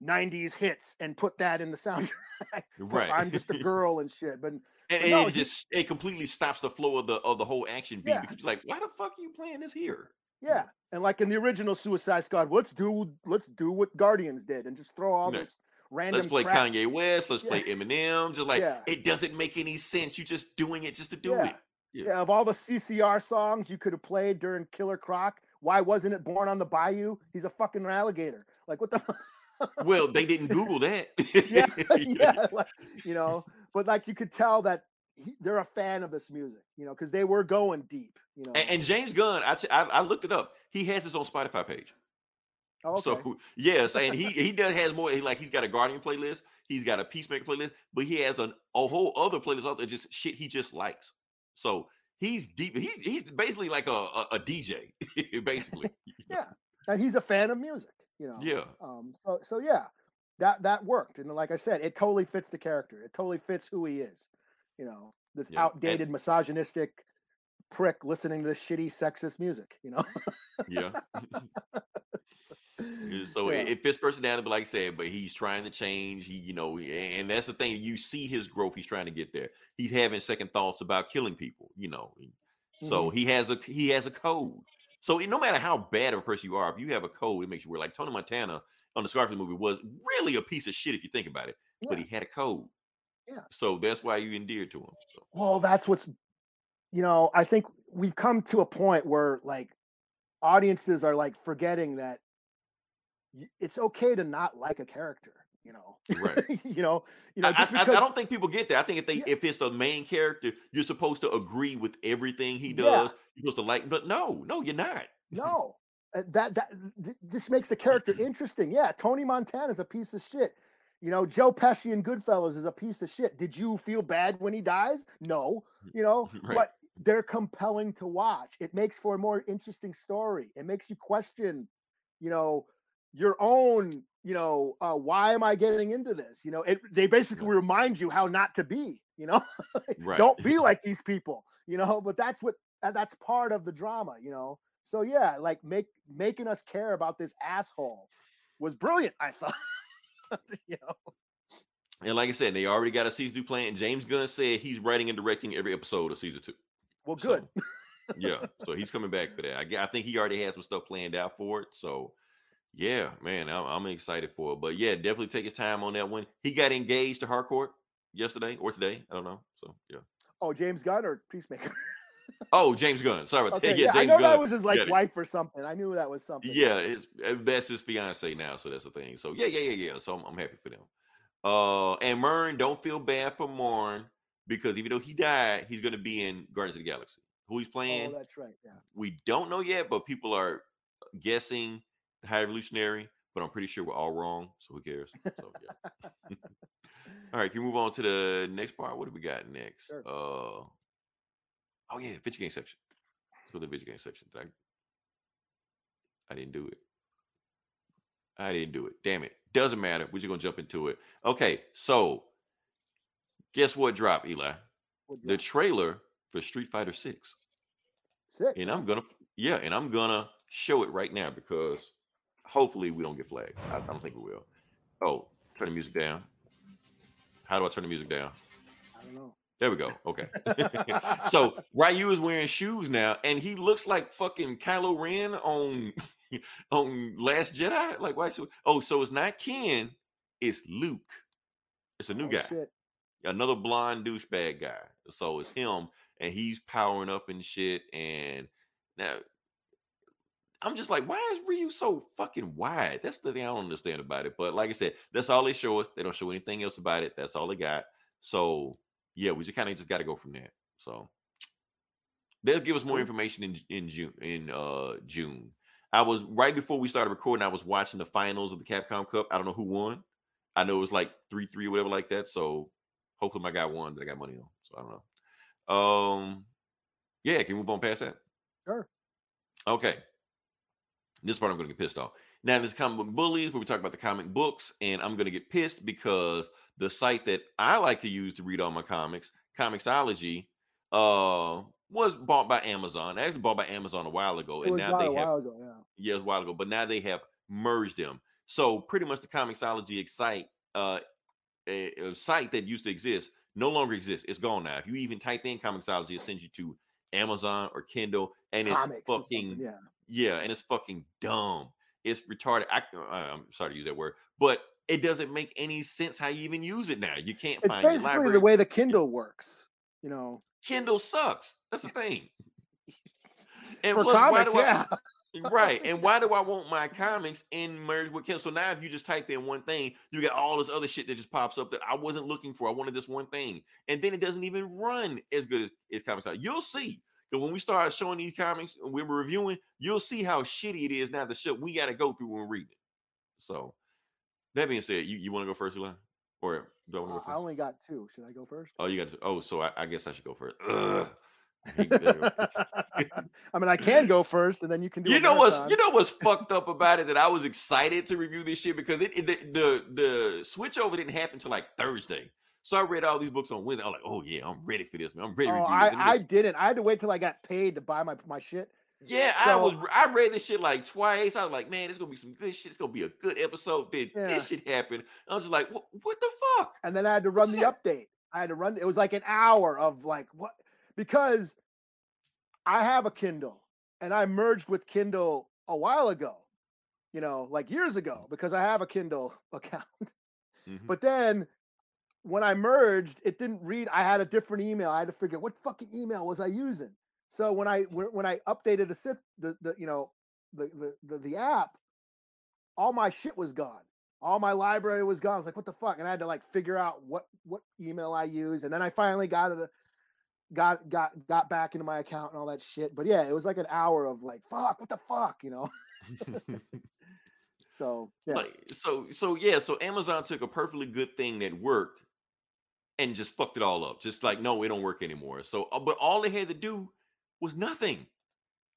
'90s hits and put that in the soundtrack. Right. I'm just a girl and shit. But and, But and no, it he- just it completely stops the flow of the of the whole action beat Yeah. because you're like, why the fuck are you playing this here? Yeah, and like in the original Suicide Squad, let's do let's do what Guardians did and just throw all Yeah. this random. Let's play crap. Kanye West. Let's Yeah. play Eminem. Just like Yeah. it doesn't make any sense. You're just doing it just to do it. Yeah. Yeah, of all the CCR songs you could have played during Killer Croc, why wasn't it Born on the Bayou? He's a fucking alligator. Like what the? Well, they didn't Google that. yeah, yeah, like, you know, but like you could tell that he, they're a fan of this music, you know, because they were going deep, you know. And, and James Gunn, I, I I looked it up. He has his own Spotify page. Oh, okay. So yes, and he he does has more. He, like he's got a Guardian playlist. He's got a Peacemaker playlist, but he has an, a whole other playlist out there just shit he just likes. So he's deep. He's he's basically like a a, a DJ, basically. yeah, and he's a fan of music, you know. Yeah. Um. So so yeah, that that worked, and like I said, it totally fits the character. It totally fits who he is. You know, this Yeah, and- outdated, misogynistic prick listening to this shitty, sexist music. You know. Yeah. Yeah, So Yeah. it, it fits personality, but like I said, but he's trying to change. He, you know, and that's the thing. You see his growth. He's trying to get there. He's having second thoughts about killing people. You know, and Mm-hmm. so he has a he has a code. So no matter how bad of a person you are, if you have a code, it makes you weird. Like Tony Montana on the Scarface movie was really a piece of shit if you think about it, but he had a code. Yeah. So that's why you endeared to him. So Well, that's what's, you know, I think we've come to a point where like audiences are like forgetting that it's okay to not like a character. You know, Right. you know, you know, I, just I- I- don't think people get that. I think if they Yeah. if it's the main character, you're supposed to agree with everything he does. Yeah. You're supposed to like, but no, no, you're not. no, uh, that that th- this makes the character interesting. Yeah, Tony Montana is a piece of shit. You know, Joe Pesci in Goodfellas is a piece of shit. Did you feel bad when he dies? No, you know, Right. but they're compelling to watch. It makes for a more interesting story. It makes you question, you know, your own, you know, uh, why am I getting into this? You know, it they basically remind you how not to be, you know, Right. don't be like these people, you know, but that's what that's part of the drama, you know. So yeah, like make making us care about this asshole was brilliant, I thought. know. And like I said, they already got a season two plan. And James Gunn said he's writing and directing every episode of season two. Well, So, good. yeah. So he's coming back for that. I, I think he already has some stuff planned out for it. So yeah, man, I'm, I'm excited for it. But yeah, definitely take his time on that one. He got engaged to Harcourt yesterday or today. I don't know. So yeah. Oh, James Gunn or Peacemaker? Oh, James Gunn. Sorry about Okay, that. yeah, Yeah, I James know Gunn. that was his like wife or something. I knew that was something. Yeah, it's uh, that's his fiance now, so that's the thing. So yeah, yeah, yeah, yeah. So I'm, I'm happy for them. Uh, and Murn, don't feel bad for Murn because even though he died, he's gonna be in Guardians of the Galaxy. Who he's playing, Oh, that's right. Yeah. we don't know yet, but people are guessing the High Evolutionary. But I'm pretty sure we're all wrong, so who cares? So yeah. all right, can we move on to the next part? What do we got next? Sure. Uh, oh yeah, video game section. Let's go to the video game section. Did I, I didn't do it. I didn't do it. Damn it. Doesn't matter. We're just gonna jump into it. Okay, so guess what dropped, Eli? What The trailer for Street Fighter Six. Six. And? I'm gonna yeah, and I'm gonna show it right now because hopefully we don't get flagged. I, I don't think we will. Oh, turn the music down. How do I turn the music down? I don't know. There we go. Okay. so Ryu is wearing shoes now, and he looks like fucking Kylo Ren on on Last Jedi. Like why? So oh, so it's not Ken, it's Luke. It's a new Oh, guy, shit. another blonde douchebag guy. So it's him, and he's powering up and shit. And now I'm just like, why is Ryu so fucking wide? That's the thing I don't understand about it. But like I said, that's all they show us. They don't show anything else about it. That's all they got. So yeah, we just kind of just got to go from there. So they'll give us more information in in June. In uh June, I was right before we started recording. I was watching the finals of the Capcom Cup. I don't know who won. I know it was like three three or whatever like that. So hopefully my guy won that I got money on. So I don't know. Um, yeah, can we move on past that? Sure. Okay. This part I'm going to get pissed off. Now, this comic book bullies where we talk about the comic books, and I'm going to get pissed because the site that I like to use to read all my comics, Comixology, uh, was bought by Amazon. Actually, bought by Amazon a while ago, It and now they a have while ago. Yeah. years a while ago, but now they have merged them. So pretty much the Comixology Excite uh, a, a site that used to exist no longer exists. It's gone now. If you even type in Comixology, it sends you to Amazon or Kindle, and it's Comics fucking yeah. yeah, and it's fucking dumb. It's retarded. I, uh, I'm sorry to use that word, but it doesn't make any sense how you even use it now. You can't It's find basically the way the Kindle works. You know, Kindle sucks. That's the thing. And for plus, why comics, do I- yeah. right. And why do I want my comics in merge with Kindle? So now if you just type in one thing, you get all this other shit that just pops up that I wasn't looking for. I wanted this one thing. And then it doesn't even run as good as, as comics are. You'll see. That when we start showing these comics and we were reviewing, you'll see how shitty it is now the shit we gotta go through when reading. it. So that being said, you, you want to go first, Eli? Or do I want to Uh, go I only got two. Should I go first? Oh, you got to. Oh, so I, I guess I should go first. Ugh. I mean, I can go first, and then you can do. you know what's you know what's fucked up about it that I was excited to review this shit because it, it- the, the the switch over didn't happen till like Thursday. So I read all these books on Wednesday. I'm like, oh yeah, I'm ready for this, man. I'm ready to Oh, review I, this. I didn't. I had to wait till I got paid to buy my my shit. Yeah, I was I read this shit like twice. I was like, man, it's gonna be some good shit. It's gonna be a good episode. Then Yeah. this shit happened. I was just like, what, what the fuck? and then I had to run the update. I had to run. It was like an hour of like what because I have a Kindle and I merged with Kindle a while ago, you know, like years ago because I have a Kindle account. Mhm. But then when I merged, it didn't read. I had a different email. I had to figure what fucking email was I using. So when I when, when I updated the the the you know the, the the the app, all my shit was gone. All my library was gone. I was like, what the fuck? And I had to like figure out what what email I use. And then I finally got it got got got back into my account and all that shit. But yeah, it was like an hour of like, fuck, what the fuck, you know? So yeah. Like, so so yeah, so Amazon took a perfectly good thing that worked and just fucked it all up. Just like, no, it don't work anymore. So uh, but all they had to do was nothing.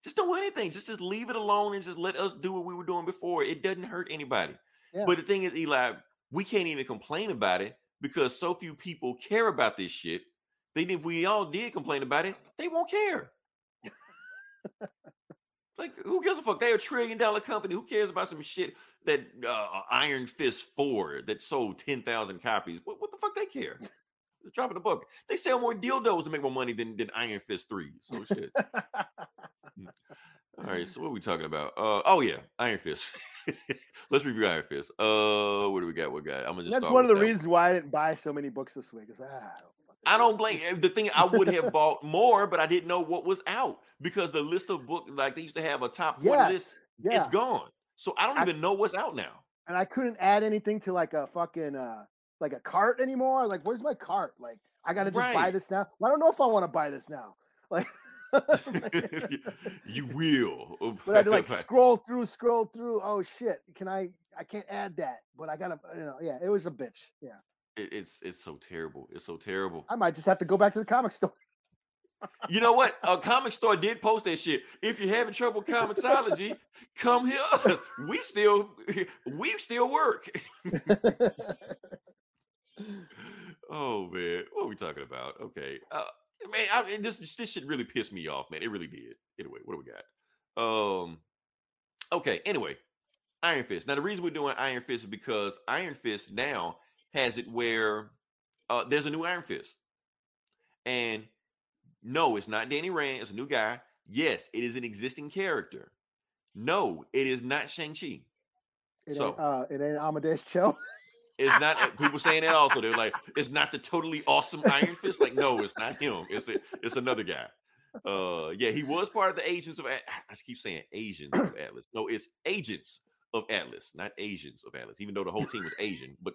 Just don't do anything. Just just leave it alone and just let us do what we were doing before. It doesn't hurt anybody. Yeah. But the thing is, Eli, we can't even complain about it because so few people care about this shit. Then if we all did complain about it, they won't care. like, who gives a fuck? They're a trillion dollar company. Who cares about some shit that uh, Iron Fist 4 that sold 10,000 copies? What, what the fuck they care? They're dropping the book. They sell more dildos to make more money than, than Iron Fist 3. So shit. All right, so what are we talking about? Uh oh yeah, Iron Fist. Let's review Iron Fist. Uh what do we got? What guy? I'm gonna just That's one of the that reasons why I didn't buy so many books this week. Is ah, I don't I don't blame eh, the thing I would have bought more, but I didn't know what was out because the list of book like they used to have a top 40 list, yeah. it's gone. So I don't I- even know what's out now. and I couldn't add anything to like a fucking uh like a cart anymore. Like, where's my cart? Like, I gotta just buy this now. Well, I don't know if I want to buy this now. Like, you will. Oh, but I had to like scroll through, scroll through. Oh shit! Can I? I can't add that, but I gotta. You know, yeah, it was a bitch. Yeah, It- it's it's so terrible. It's so terrible. I might just have to go back to the comic store. You know what? A comic store did post that shit. If you're having trouble with Comixology, come here. We still we still work. Oh man, what are we talking about? Okay, uh, man, I, this this shit really pissed me off, man. It really did. Anyway, what do we got? Um, okay. Anyway, Iron Fist. Now the reason we're doing Iron Fist is because Iron Fist now has it where uh, there's a new Iron Fist, and no, it's not Danny Rand. It's a new guy. Yes, it is an existing character. No, it is not Shang Chi. It So- ain't, uh, it ain't Amadeus Cho. It's not uh, people saying that also. They're like, it's not the totally awesome Iron Fist. Like, no, it's not him. It's a, it's another guy. Uh, yeah, he was part of the Agents of. I keep saying Asians of Atlas. No, it's Agents of Atlas, not Asians of Atlas. Even though the whole team was Asian, but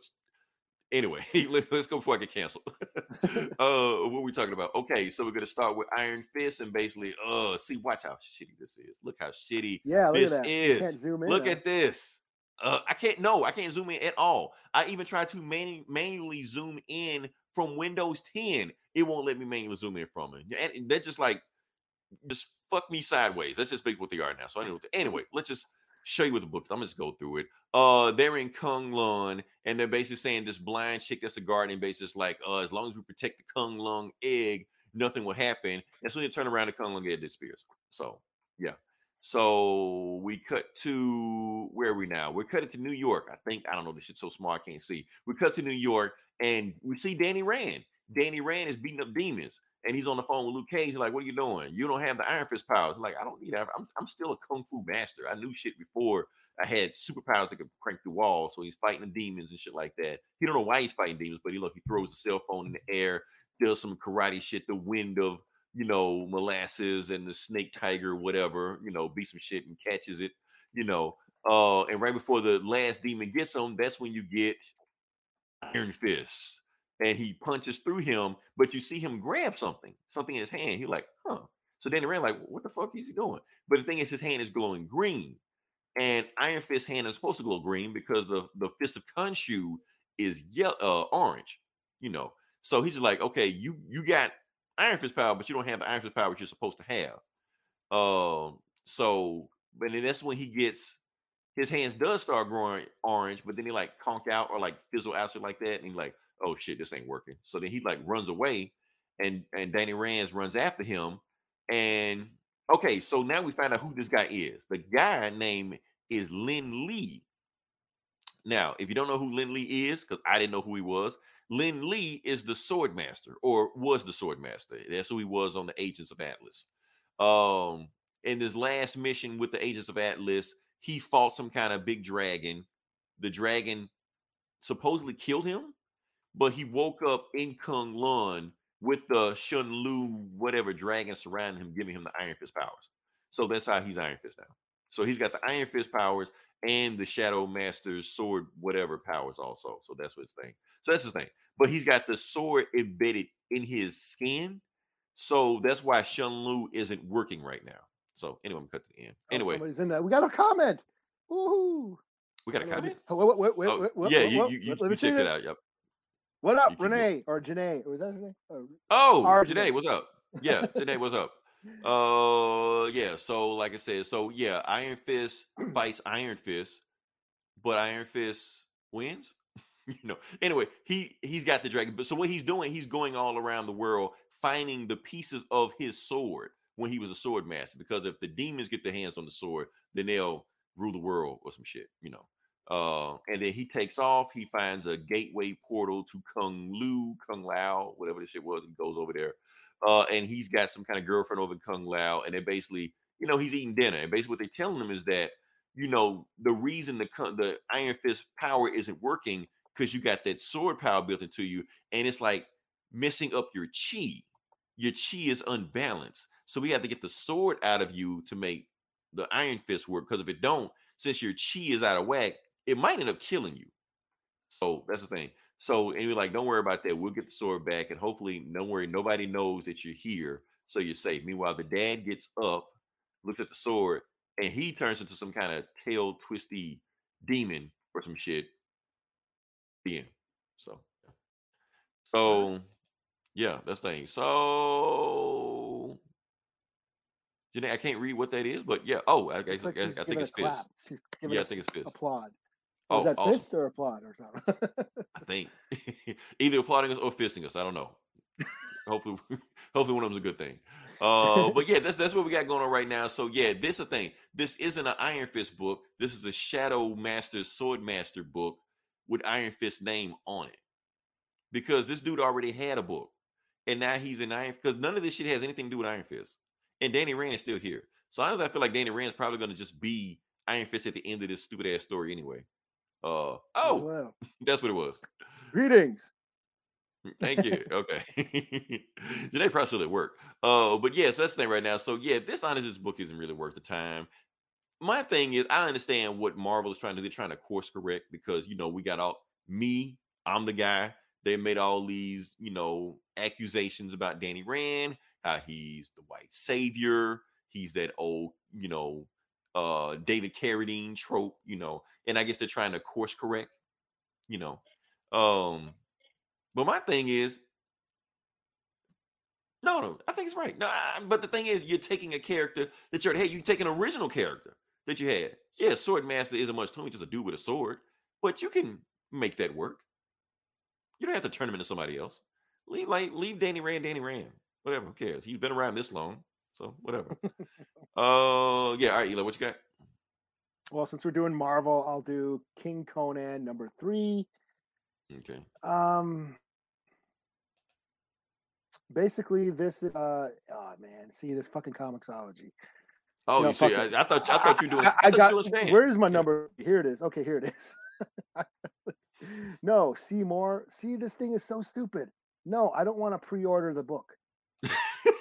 anyway, let, us go before I get canceled. uh, what are we talking about? Okay, so we're gonna start with Iron Fist and basically, uh, see, watch how shitty this is. Look how shitty Yeah, look this at that. Is. zoom in. Look at this. Uh, I can't. No, I can't zoom in at all. I even tried to manu- manually zoom in from Windows 10. It won't let me manually zoom in from it. And that's just like, just fuck me sideways. Let's just speak what they are now. So know. Anyway, let's just show you what the book. I'm just go through it. Uh, they're in Kung Lun, and they're basically saying this blind chick that's a guardian base is like, uh, as long as we protect the Kung Lung egg, nothing will happen. And so they turn around, the Kung Lung egg disappears. So yeah. So we cut to where are we now? We're cutting to New York. I think I don't know. This shit's so small I can't see. We cut to New York and we see Danny Rand. Danny Rand is beating up demons, and he's on the phone with Luke Cage. He's like, "What are you doing? You don't have the Iron Fist powers." He's like, I don't need that. I'm, I'm still a kung fu master. I knew shit before I had superpowers that could crank through walls. So he's fighting the demons and shit like that. He don't know why he's fighting demons, but he look, he throws the cell phone in the air, does some karate shit, the wind of you know molasses and the snake tiger, whatever, you know, beat some shit and catches it, you know. Uh, and right before the last demon gets him, that's when you get Iron Fist. And he punches through him, but you see him grab something, something in his hand. He's like, huh. So Danny Rand, like, what the fuck is he doing? But the thing is, his hand is glowing green. And Iron Fist hand is supposed to glow green because the, the fist of Khonshu is yellow, uh, orange, you know. So he's like, okay, you you got Iron Fist power, but you don't have the Iron Fist power which you're supposed to have. Um, so, but then that's when he gets his hands does start growing orange, but then he like conk out or like fizzle out like that, and he's like, oh shit, this ain't working. So then he like runs away, and and Danny Rand runs after him, and okay, so now we find out who this guy is. The guy name is Lin Lie. Now, if you don't know who Lin Lie is, because I didn't know who he was, Lin Lie is the sword master, or was the sword master. That's who he was on the Agents of Atlas. Um, in his last mission with the Agents of Atlas, he fought some kind of big dragon. The dragon supposedly killed him, but he woke up in Kung Lun with the Shun Lu, whatever dragon surrounding him, giving him the Iron Fist powers. So that's how he's Iron Fist now. So he's got the Iron Fist powers and the Shadow Master's sword, whatever powers also. So that's what his thing. So that's his thing. But he's got the sword embedded in his skin. So that's why Shun Lu isn't working right now. So anyway, I'm cut to the end. Oh, Anyway, somebody's in there. We got a comment. Woohoo! we got a comment. oh, Wait, wait, wait, Oh, wait, yeah, wait, you wait, you, you, you checked it out. Yep. What up, You Renee or Janae? Was that Renee? Oh, Oh, Janae, Janae. what's up? Yeah, Janae, what's up? Uh, yeah. So, like I said, so yeah, Iron Fist fights Iron Fist, but Iron Fist wins. you know. Anyway, he he's got the dragon. But so what he's doing, he's going all around the world finding the pieces of his sword when he was a sword master. Because if the demons get their hands on the sword, then they'll rule the world or some shit. You know. Uh, and then he takes off. He finds a gateway portal to Kung Lu, Kung Lao, whatever the shit was. He goes over there, uh, and he's got some kind of girlfriend over in Kung Lao, and they basically, you know, he's eating dinner. And basically, what they're telling him is that, you know, the reason the the Iron Fist power isn't working because you got that sword power built into you, and it's like messing up your chi. Your chi is unbalanced, so we have to get the sword out of you to make the Iron Fist work. Because if it don't, since your chi is out of whack, it might end up killing you. So that's the thing. So and you're like, don't worry about that. We'll get the sword back, and hopefully, don't worry, nobody knows that you're here, so you're safe. Meanwhile, the dad gets up, looks at the sword, and he turns into some kind of tail twisty demon or some shit. The end. So, yeah. so yeah, that's the thing. So, Janae, I can't read what that is, but yeah. Oh, I, I, I- I think it's fist. clap. She's giving Yeah, I think it's fist. applaud. Oh, Was that awesome. fist or applaud or something? I think either applauding us or fisting us. I don't know. hopefully, hopefully one of them's a good thing. Uh, but yeah, that's that's what we got going on right now. So yeah, this a thing. This isn't an Iron Fist book. This is a Shadow Master Sword Master book with Iron Fist name on it. Because this dude already had a book, and now he's in Iron. Because none of this shit has anything to do with Iron Fist. And Danny Rand is still here. So honestly, I feel like Danny Rand's probably going to just be Iron Fist at the end of this stupid ass story anyway. Uh oh, Wow. that's what it was. Greetings. Thank you. Okay. Today probably still at work. Uh, but yes, that's the thing right now. So yeah, this honestly, this book isn't really worth the time. My thing is, I understand what Marvel is trying to do. They're trying to course correct because you know we got all me. I'm the guy. They made all these you know accusations about Danny Rand, how he's the white savior. He's that old you know uh David Carradine trope. You know, and I guess they're trying to course correct. You know, um but my thing is, no, no, I think it's right. No, I, but the thing is, you're taking a character that you're hey, you take an original character that you had. Yeah, Sword Master isn't much to me, just a dude with a sword, but you can make that work. You don't have to turn him into somebody else. Leave like leave Danny Rand, Danny Rand, whatever. Who cares? He's been around this long. So whatever. uh, yeah. All right, Eli, what you got? Well, since we're doing Marvel, I'll do King Conan number three. Okay. Um, basically, this is uh, oh man, see this fucking Comixology. Oh, No, you see, I. I thought I thought you were doing. I, I thought got. saying. Where's my number? Here it is. Okay, here it is. no, see more. See, this thing is so stupid. No, I don't want to pre-order the book.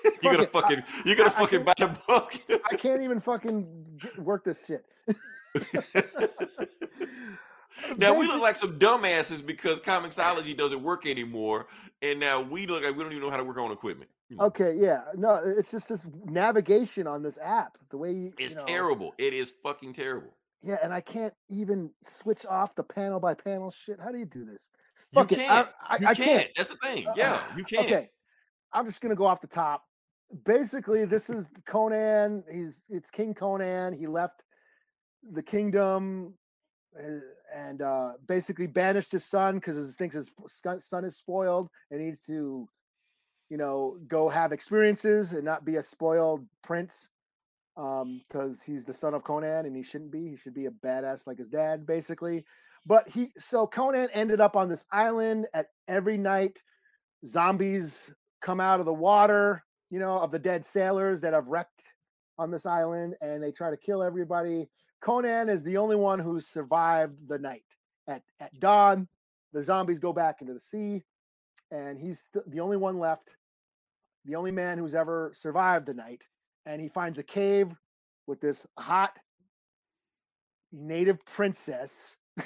You're gonna Fuck it. fucking you're gonna I- I fucking buy can't- the book. I can't even fucking get, work this shit. now we look like some dumbasses because Comixology doesn't work anymore, and now we look like we don't even know how to work on equipment. You know, Okay, yeah, no, it's just this navigation on this app. The way you, It's you know, terrible. It is fucking terrible. Yeah, and I can't even switch off the panel by panel shit. How do you do this? You Fuck it, I- can't. I- you I can't. can't. That's the thing. Uh, Yeah, you can't. Okay, I'm just gonna go off the top. Basically, this is Conan. He's it's King Conan. He left the kingdom uh, and uh, basically banished his son because he thinks his son is spoiled and needs to, you know, go have experiences and not be a spoiled prince. Um, because he's the son of Conan and he shouldn't be. He should be a badass like his dad, basically. But he so Conan ended up on this island at every night. Zombies come out of the water, you know, of the dead sailors that have wrecked on this island, and they try to kill everybody. Conan is the only one who's survived the night. At at dawn, the zombies go back into the sea, and he's th- the only one left, the only man who's ever survived the night. And he finds a cave with this hot native princess.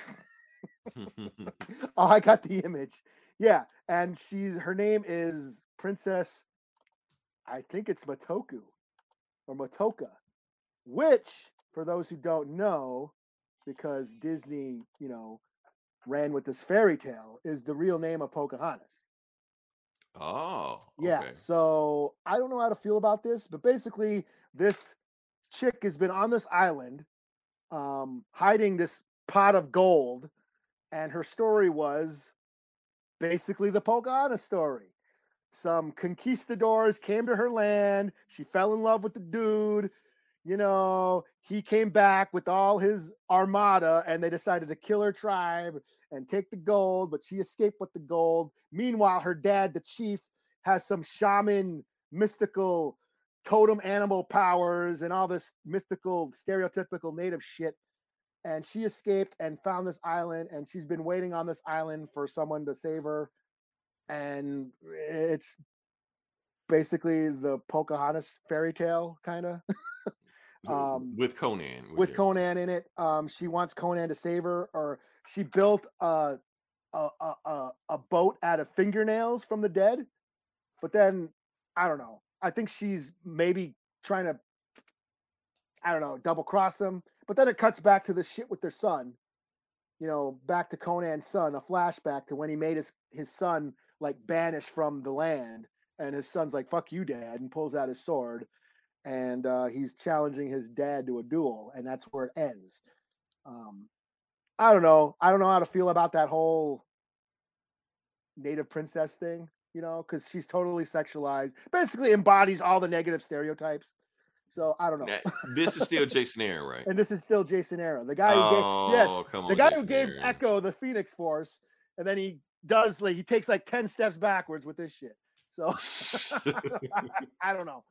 oh, I got the image. Yeah, and she's her name is Princess. I think it's Matoku or Matoka, which, for those who don't know, because Disney, you know, ran with this fairy tale, is the real name of Pocahontas. oh, Yeah. okay. So I don't know how to feel about this, but basically, this chick has been on this island, um, hiding this pot of gold, and her story was basically the Pocahontas story. Some conquistadors came to her land. She fell in love with the dude. You know, he came back with all his armada and they decided to kill her tribe and take the gold, but she escaped with the gold. Meanwhile, her dad, the chief, has some shaman mystical totem animal powers and all this mystical stereotypical native shit and she escaped and found this island and she's been waiting on this island for someone to save her and it's basically the pocahontas fairy tale kind of um, with Conan. with it. conan in it um she wants conan to save her or she built a a, a, a, a boat out of fingernails from the dead but then i don't know i think she's maybe trying to i don't know double cross him but then it cuts back to the shit with their son you know back to conan's son a flashback to when he made his his son like banished from the land and his son's like fuck you dad and pulls out his sword and uh, he's challenging his dad to a duel and that's where it ends um, i don't know i don't know how to feel about that whole native princess thing you know because she's totally sexualized basically embodies all the negative stereotypes so i don't know Now, this is still Jason Aaron, right? and this is still jason Aaron, the guy who Oh, gave yes come the guy who gave Aaron. echo the phoenix force and then he does like he takes like 10 steps backwards with this shit so i don't know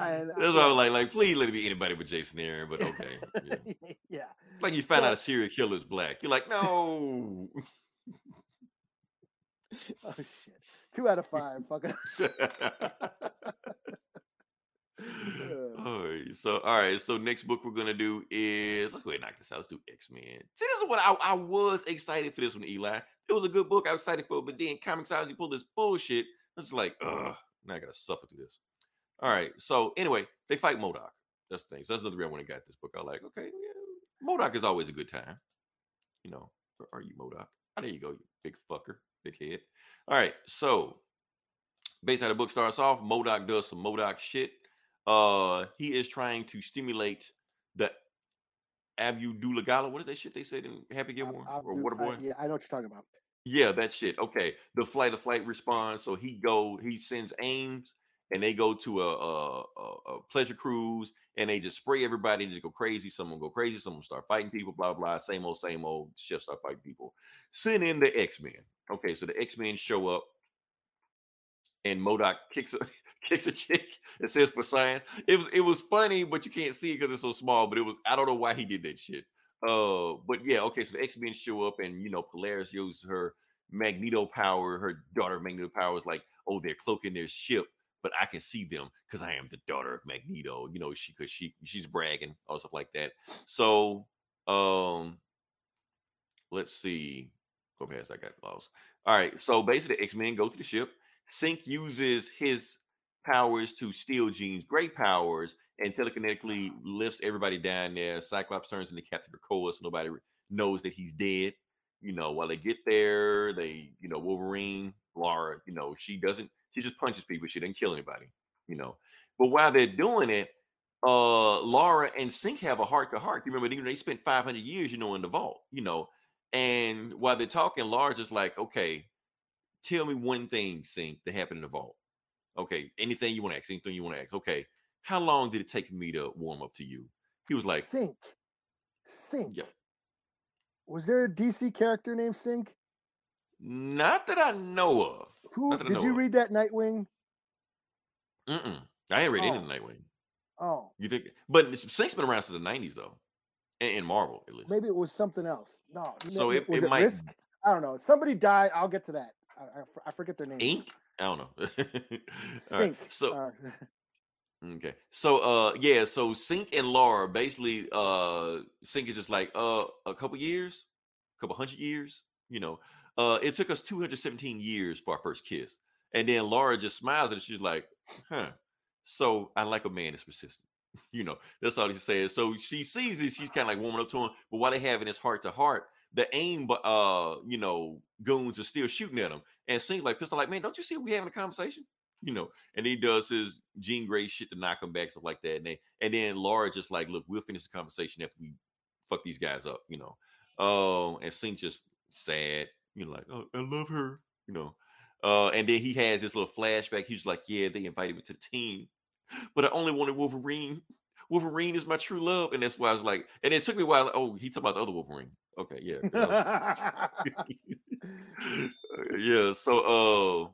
and, uh, That's why I was like, like, please let it be anybody but Jason Aaron. But okay, yeah. yeah like you find So- out a serial killer is black. You're like, no. oh shit two out of five fucking all right, so all right, so next book we're gonna do is let's go ahead and knock this out. Let's do X Men. See, this is what I, I was excited for this one, Eli. It was a good book. I was excited for it, but then Comixology pulled this bullshit. It's like, ugh, now I gotta suffer through this. All right, so anyway, they fight MODOK. That's the thing. So that's another reason I got this book. I like, okay, yeah, MODOK is always a good time. You know, where are you, MODOK? Oh, there you go, you big fucker, big head. All right, so based how the book starts off, MODOK does some MODOK shit. Uh, he is trying to stimulate the Abudula Gala. What is that shit they said in Happy Gilmore I'll or do- Waterboy? Uh, I, yeah i know what you're talking about Yeah, that shit. Okay. The flight of flight responds. So he go, he sends Ames and they go to a, a, a, pleasure cruise and they just spray everybody and just go crazy. Someone go crazy, someone start fighting people, blah blah. Same old, same old. Chef start fighting people. Send in the X Men. Okay, so the X Men show up, and MODOK kicks kicks a chick. It says for science. It was it was funny, but you can't see it because it's so small. But it was I don't know why he did that shit. Uh, but yeah, okay. So the X Men show up, and you know Polaris uses her Magneto power. Her daughter Magneto power is like, oh, they're cloaking their ship, but I can see them because I am the daughter of Magneto. You know, she because she she's bragging or stuff like that. So um, let's see. Go past. I got lost. All right. So basically, X Men go to the ship. Synch uses his powers to steal Jean's great powers and telekinetically lifts everybody down there. Cyclops turns into Captain Krakoa, so nobody knows that he's dead. You know, while they get there, they, you know, Wolverine, Laura, you know, she doesn't, she just punches people. She doesn't kill anybody, you know. But while they're doing it, uh Laura and Synch have a heart to heart. You remember they, spent 500 years, you know, in the vault, you know. And while they're talking, Laura's just like, okay, tell me one thing, Synch, that happened in the vault. Okay, anything you want to ask, anything you want to ask. Okay, how long did it take me to warm up to you? He was like, Synch. Synch. Yeah. Was there a DC character named Synch? not that I know of. Who Not that I did you of. read that Nightwing? Mm-mm. I ain't read any Oh. of the Nightwing. Oh, You think? But Synch's been around since the 90s, though, in, in Marvel at least. maybe it was something else. No, So it- was it it, might- Risk? I don't know. Somebody died. I'll get to that. I, I I forget their name. Ink? I don't know. Right. So Uh, Okay. So uh yeah, so Synch and Laura basically uh Synch is just like uh a couple years, a couple hundred years, you know. Uh it took us 217 years for our first kiss. And then Laura just smiles and she's like, huh. So I like a man that's persistent. You know, that's all she says. So she sees it, she's kind of like warming up to him. But while they having this heart to heart, the aim uh, you know, goons are still shooting at him. And Synch like pistol, like, man, don't you see we having a conversation? You know, and he does his Jean Grey shit to knock him back, stuff like that. And then, and then Laura just like, look, we'll finish the conversation after we fuck these guys up, you know. Um, and Synch just sad, you know, like, oh, I love her, you know. Uh, and then he has this little flashback. He's like, yeah, they invited me to the team, but I only wanted Wolverine. Wolverine is my true love, and that's why I was like, and it took me a while. Oh, he talked about the other Wolverine. Okay, yeah, 'cause I was- yeah. So, uh,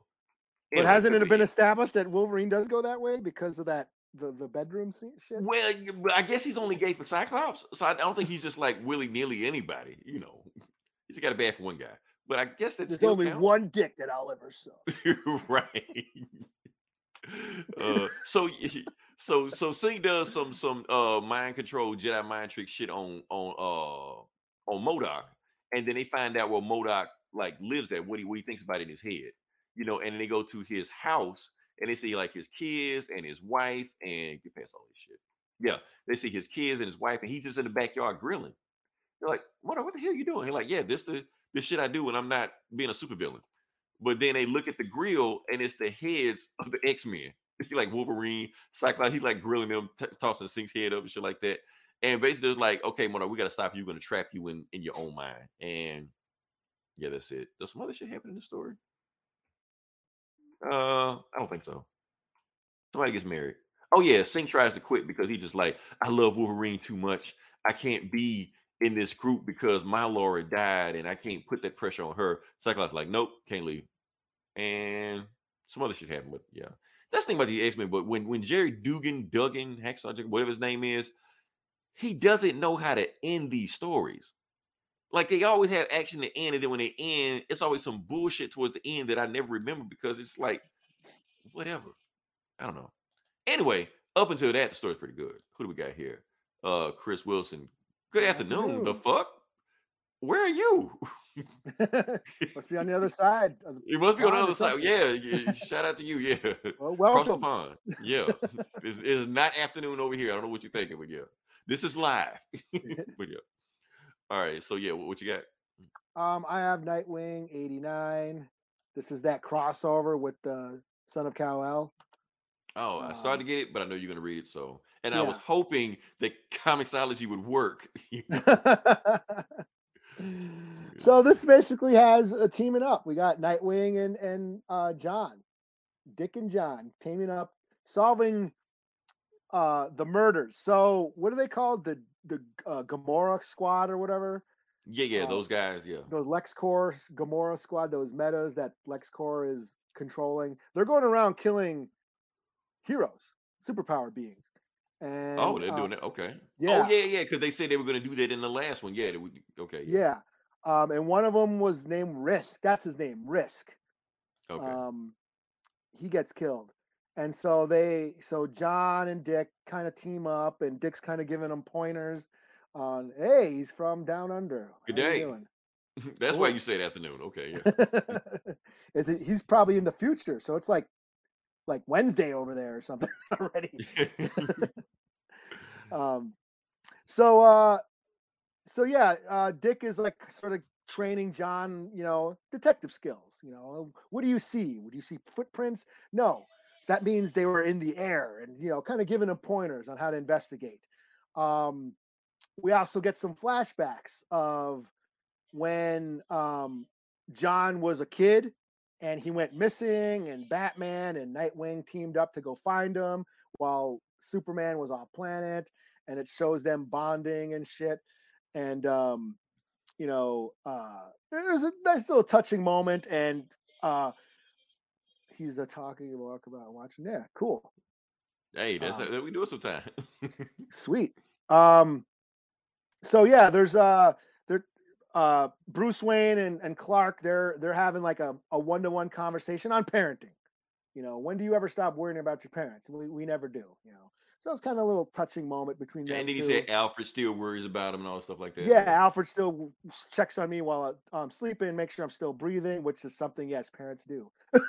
but hasn't it been established that Wolverine does go that way because of that the the bedroom scene shit? Well, I guess he's only gay for Cyclops, so I don't think he's just like willy nilly anybody. You know, he's got a bad for one guy. But I guess that's There's only one dick that I'll ever suck. right. uh, so so so Synch does some some uh mind control Jedi mind trick shit on on uh on MODOK, and then they find out well MODOK like lives at, what he what he thinks about in his head, you know, and they go to his house and they see like his kids and his wife and get past all this shit. Yeah, they see his kids and his wife, and he's just in the backyard grilling. They're like, "What? What the hell are you doing?" He's like, "Yeah, this the this shit I do when I'm not being a supervillain." But then they look at the grill, and it's the heads of the X Men. like Wolverine, Cyclops. He's like grilling them, t- tossing Synch's head up and shit like that. And basically, it's like, "Okay, Mono, we got to stop you. We're gonna trap you in in your own mind." And yeah, that's it. Does some other shit happen in the story? Uh, I don't think so. Somebody gets married. Oh yeah, Synch tries to quit because he's just like, I love Wolverine too much. I can't be in this group because my Laura died and I can't put that pressure on her. Cyclops like, nope, can't leave. And some other shit happened, but yeah. That's the thing about the X-Men. But when when Jerry Dugan, Duggan, Hacksaw, whatever his name is, he doesn't know how to end these stories. Like they always have action to end, and then when they end, it's always some bullshit towards the end that I never remember because it's like, whatever. I don't know. Anyway, up until that, the story's pretty good. Who do we got here? Uh, Chris Wilson. Good afternoon. The fuck? Where are you? Must be on the other side. You must be on the other side. Yeah, yeah. Shout out to you. Yeah. well, Cross the welcome. pond. Yeah. it's, it's not afternoon over here. I don't know what you're thinking, but yeah. This is live. but yeah. All right. So yeah, what, what you got? Um, I have Nightwing '89. This is that crossover with the Son of Kal El. Oh, I started to get it, but I know you're gonna read it. So and I was hoping that Comixology would work. so this basically has a teaming up. We got Nightwing and and uh, John, Dick and John teaming up solving uh the murders. So what are they called? The the uh, Gamorra squad or whatever. Yeah, yeah, Um, those guys, yeah. Those LexCorp Gamorra squad, those metas that LexCorp is controlling. They're going around killing heroes, superpower beings. And oh, they're uh, doing it. Okay. yeah. Oh, yeah, yeah, because they said they were going to do that in the last one. Yeah. Would, okay. Yeah. Um, and one of them was named Risk. That's his name, Risk. Okay. Um, he gets killed. And so they, so John and Dick kind of team up, and Dick's kind of giving them pointers on, hey, he's from down under. Good How day. doing?" That's why cool. you said afternoon. Okay. Yeah. Is it, he's probably in the future, so it's like like Wednesday over there or something already. um so uh so yeah uh dick is like sort of training john you know detective skills you know what do you see would you see footprints no that means they were in the air and you know kind of giving them pointers on how to investigate. Um we also get some flashbacks of when um john was a kid and he went missing and batman and nightwing teamed up to go find him while superman was off planet and it shows them bonding and shit. And um you know uh there's a nice little touching moment and uh he's uh, talking about about watching yeah cool. Hey, that's Um, how we do it sometime. sweet. Um so yeah there's uh there uh bruce wayne and, and clark they're they're having like a, a one-to-one conversation on parenting. You know when do you ever stop worrying about your parents? We, we never do you know so it's kind of a little touching moment between them and then he said Alfred still worries about him and all stuff like that. yeah alfred still checks on me while I- i'm sleeping make sure i'm still breathing which is something yes parents do.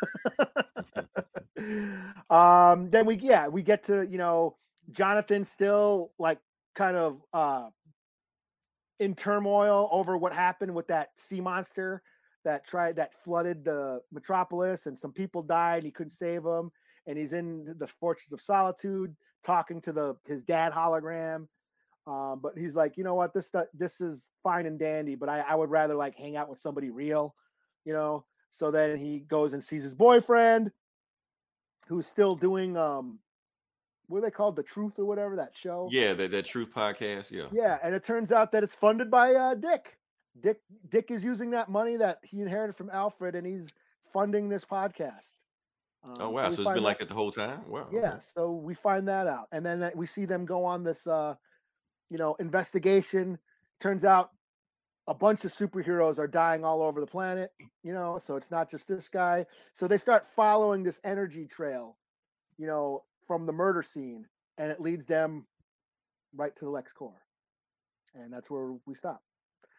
Um then we yeah we get to you know jonathan still like kind of uh in turmoil over what happened with that sea monster that tried that flooded the metropolis and some people died and he couldn't save them and he's in the fortress of solitude talking to the his dad hologram um, but he's like you know what this this is fine and dandy but I, I would rather like hang out with somebody real you know so then he goes and sees his boyfriend who's still doing um what are they called the truth or whatever that show Yeah, that, that Truth podcast. Yeah. yeah, and it turns out that it's funded by uh, Dick. Dick Dick is using that money that he inherited from Alfred, and he's funding this podcast. Um, Oh wow, we so, it's been that- like that the whole time. Wow. yeah. So we find that out, and then that we see them go on this, uh, you know, investigation. Turns out a bunch of superheroes are dying all over the planet. You know, so it's not just this guy. So they start following this energy trail, you know, from the murder scene, and it leads them right to the Lex LexCorp, and that's where we stop.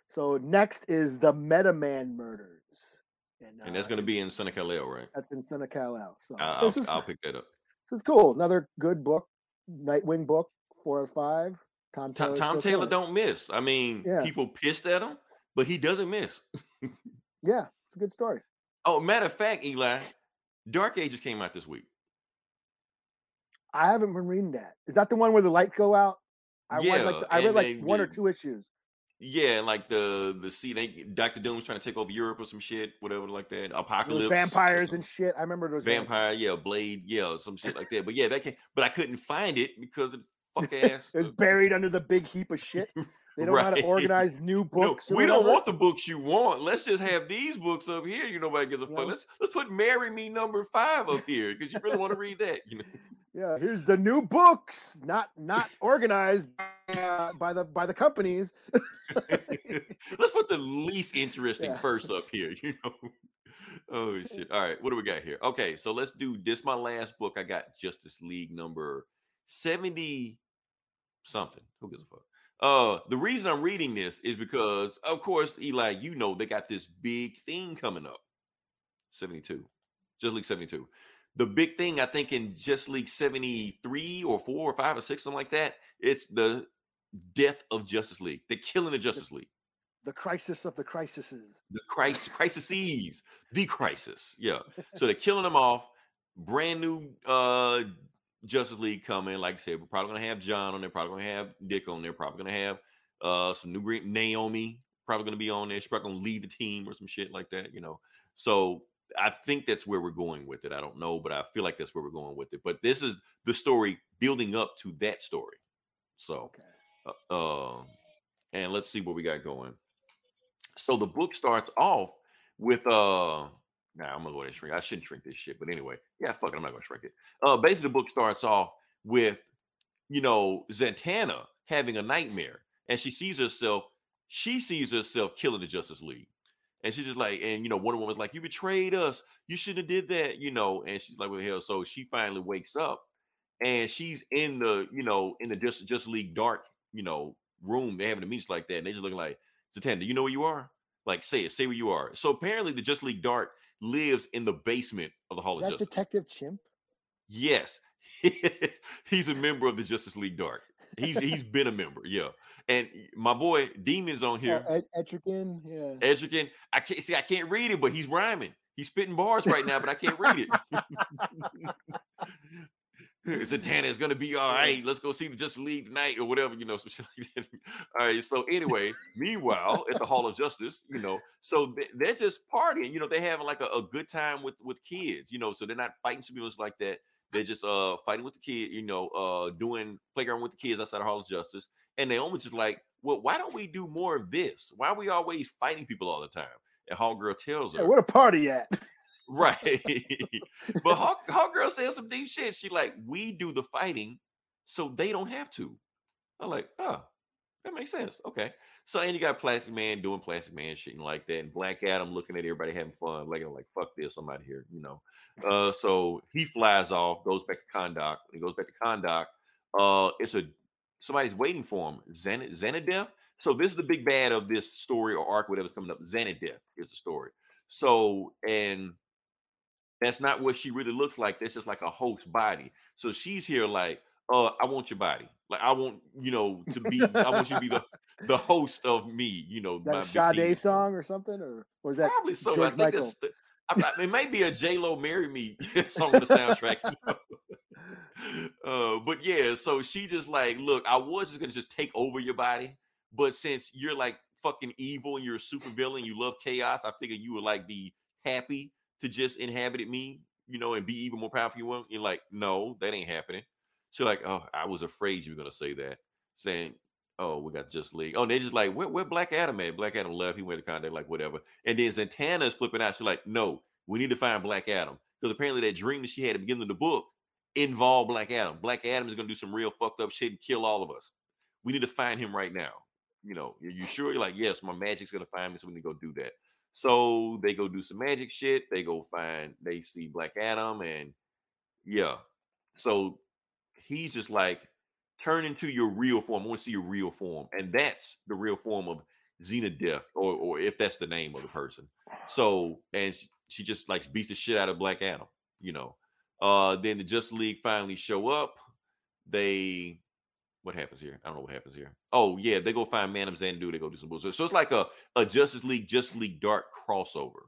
So next is the Metaman murders, And that's uh, going to be in Son of Kal-El, right? that's in Santa Cal. So I'll, is I'll pick that up. this is cool. Another good book, Nightwing book, four or five. Tom Tom, Taylor. Tom Taylor don't miss. I mean, Yeah. people pissed at him, but he doesn't miss. Yeah, it's a good story. Oh, matter of fact, Eli, Dark Ages came out this week. I haven't been reading that. Is that the one where the lights go out? I read like Yeah, the- I read and like one or two issues. Yeah, like the the sea, they Doctor Doom's trying to take over Europe or some shit, whatever like that. Apocalypse, vampires and shit. I remember those vampire, yeah, Blade, yeah, some shit like that. But yeah, that came, but I couldn't find it because of fuck ass. It was uh, buried under the big heap of shit. They don't know how to organize new books. or we don't want the books you want. Let's just have these books up here. You know, nobody gives a Yeah. fuck. Let's let's put "Marry Me" number five up here because you really want to read that. You know, Yeah, here's the new books, not not organized by, uh, by the by the companies. let's put the least interesting Yeah. first up here. You know. Oh shit! All right, what do we got here? Okay, so let's do this. My last book. I got Justice League number seventy something. Who gives a fuck? Uh, the reason I'm reading this is because, of course, Eli, you know they got this big thing coming up. 72. Just League 72. The big thing, I think, in Just League 73 or 4 or 5 or 6, something like that, it's the death of Justice League. The killing of Justice League. The crisis of the crises. The crisis, crises, the crisis. Yeah. So they're killing them off. Brand new uh Justice League coming. Like I said, we're probably gonna have John on there, probably gonna have Dick on there, probably gonna have uh some new green Naomi, probably gonna be on there. She's probably gonna lead the team or some shit like that, you know. So I think that's where we're going with it. I don't know, but I feel like that's where we're going with it. But this is the story building up to that story. So, Okay. uh, um, and let's see what we got going. So the book starts off with uh nah, I'm gonna go ahead and shrink. I shouldn't shrink this shit, but anyway, yeah, fuck it, I'm not gonna shrink it. Uh basically the book starts off with you know Zatanna having a nightmare and she sees herself, she sees herself killing the Justice League. And she's just like, and you know, Wonder Woman's like, You betrayed us, you shouldn't have did that, you know. And she's like, What the hell? So she finally wakes up and she's in the, you know, in the Just Just League dark, you know, room. They're having a meeting like that, and they just looking like Zatanna, do you know where you are? Like, say it, say where you are. So apparently, the Just League Dark lives in the basement of the Hall Is of that Justice. Detective Chimp? yes, he's a member of the Justice League Dark. He's he's been a member, yeah. And my boy Demon's on here. Ed- Etrigan, yeah. Edgerton, I can't see, I can't read it, but he's rhyming. He's spitting bars right now, but I can't read it. Zatanna is gonna be all right. Let's go see the Justice League tonight or whatever, you know. Some shit like that. All right. So anyway, meanwhile, at the Hall of Justice, you know, so they- they're just partying. You know, they're having like a, a good time with with kids. You know, so they're not fighting superheroes like that. They're just uh fighting with the kid. You know, uh doing playground with the kids outside of Hall of Justice. And Naomi's just like, well, why don't we do more of this? Why are we always fighting people all the time? And Hawk Girl tells her, Hey, where the party at? Right. but Hawk, Hawk Girl said some deep shit. She like, we do the fighting, so they don't have to. I'm like, oh, that makes sense. Okay. So and you got Plastic Man doing Plastic Man shit and like that, and Black Adam looking at everybody having fun, like like fuck this, I'm out of here, you know. Uh, so he flies off, goes back to Kahndaq. When he goes back to Kahndaq, uh, it's a somebody's waiting for him. Xanadoth. So this is the big bad of this story or arc, whatever's coming up. Xanadoth is the story. So and that's not what she really looks like. That's just like a host body. So she's here like, uh, I want your body. Like I want, you know, to be I want you to be the the host of me, you know, my that big Sade song or something? Or was that Probably so. I think Michael? that's the, I, it might be a J Lo "Marry Me" song on the soundtrack. uh, but yeah, so she just like, look, I was just gonna just take over your body, but since you're like fucking evil and you're a super villain, you love chaos, I figured you would like be happy to just inhabit me, you know, and be even more powerful. You want? You're like, no, that ain't happening. She's like, oh, I was afraid you were gonna say that, saying. Oh, we got just league. Oh, they just like, where, Black Adam at? Black Adam left. He went to Kahndaq, like whatever. And then Zatanna is flipping out. She's like, no, we need to find Black Adam. Because apparently that dream that she had at the beginning of the book involved Black Adam. Black Adam is gonna do some real fucked up shit and kill all of us. We need to find him right now. You know, are you sure? You're like, yes, my magic's gonna find me, so we need to go do that. So they go do some magic shit. They go find, they see Black Adam, and yeah. So he's just like, turn into your real form. I want to see your real form. And that's the real form of Xanadoth, or or if that's the name of the person. So, and she, she just like beats the shit out of Black Adam, you know. Uh then the Justice League finally show up. They what happens here? I don't know what happens here. Oh, yeah, they go find Madam Xanadu, they go do some bullshit. So it's like a, a Justice League, Justice League Dark crossover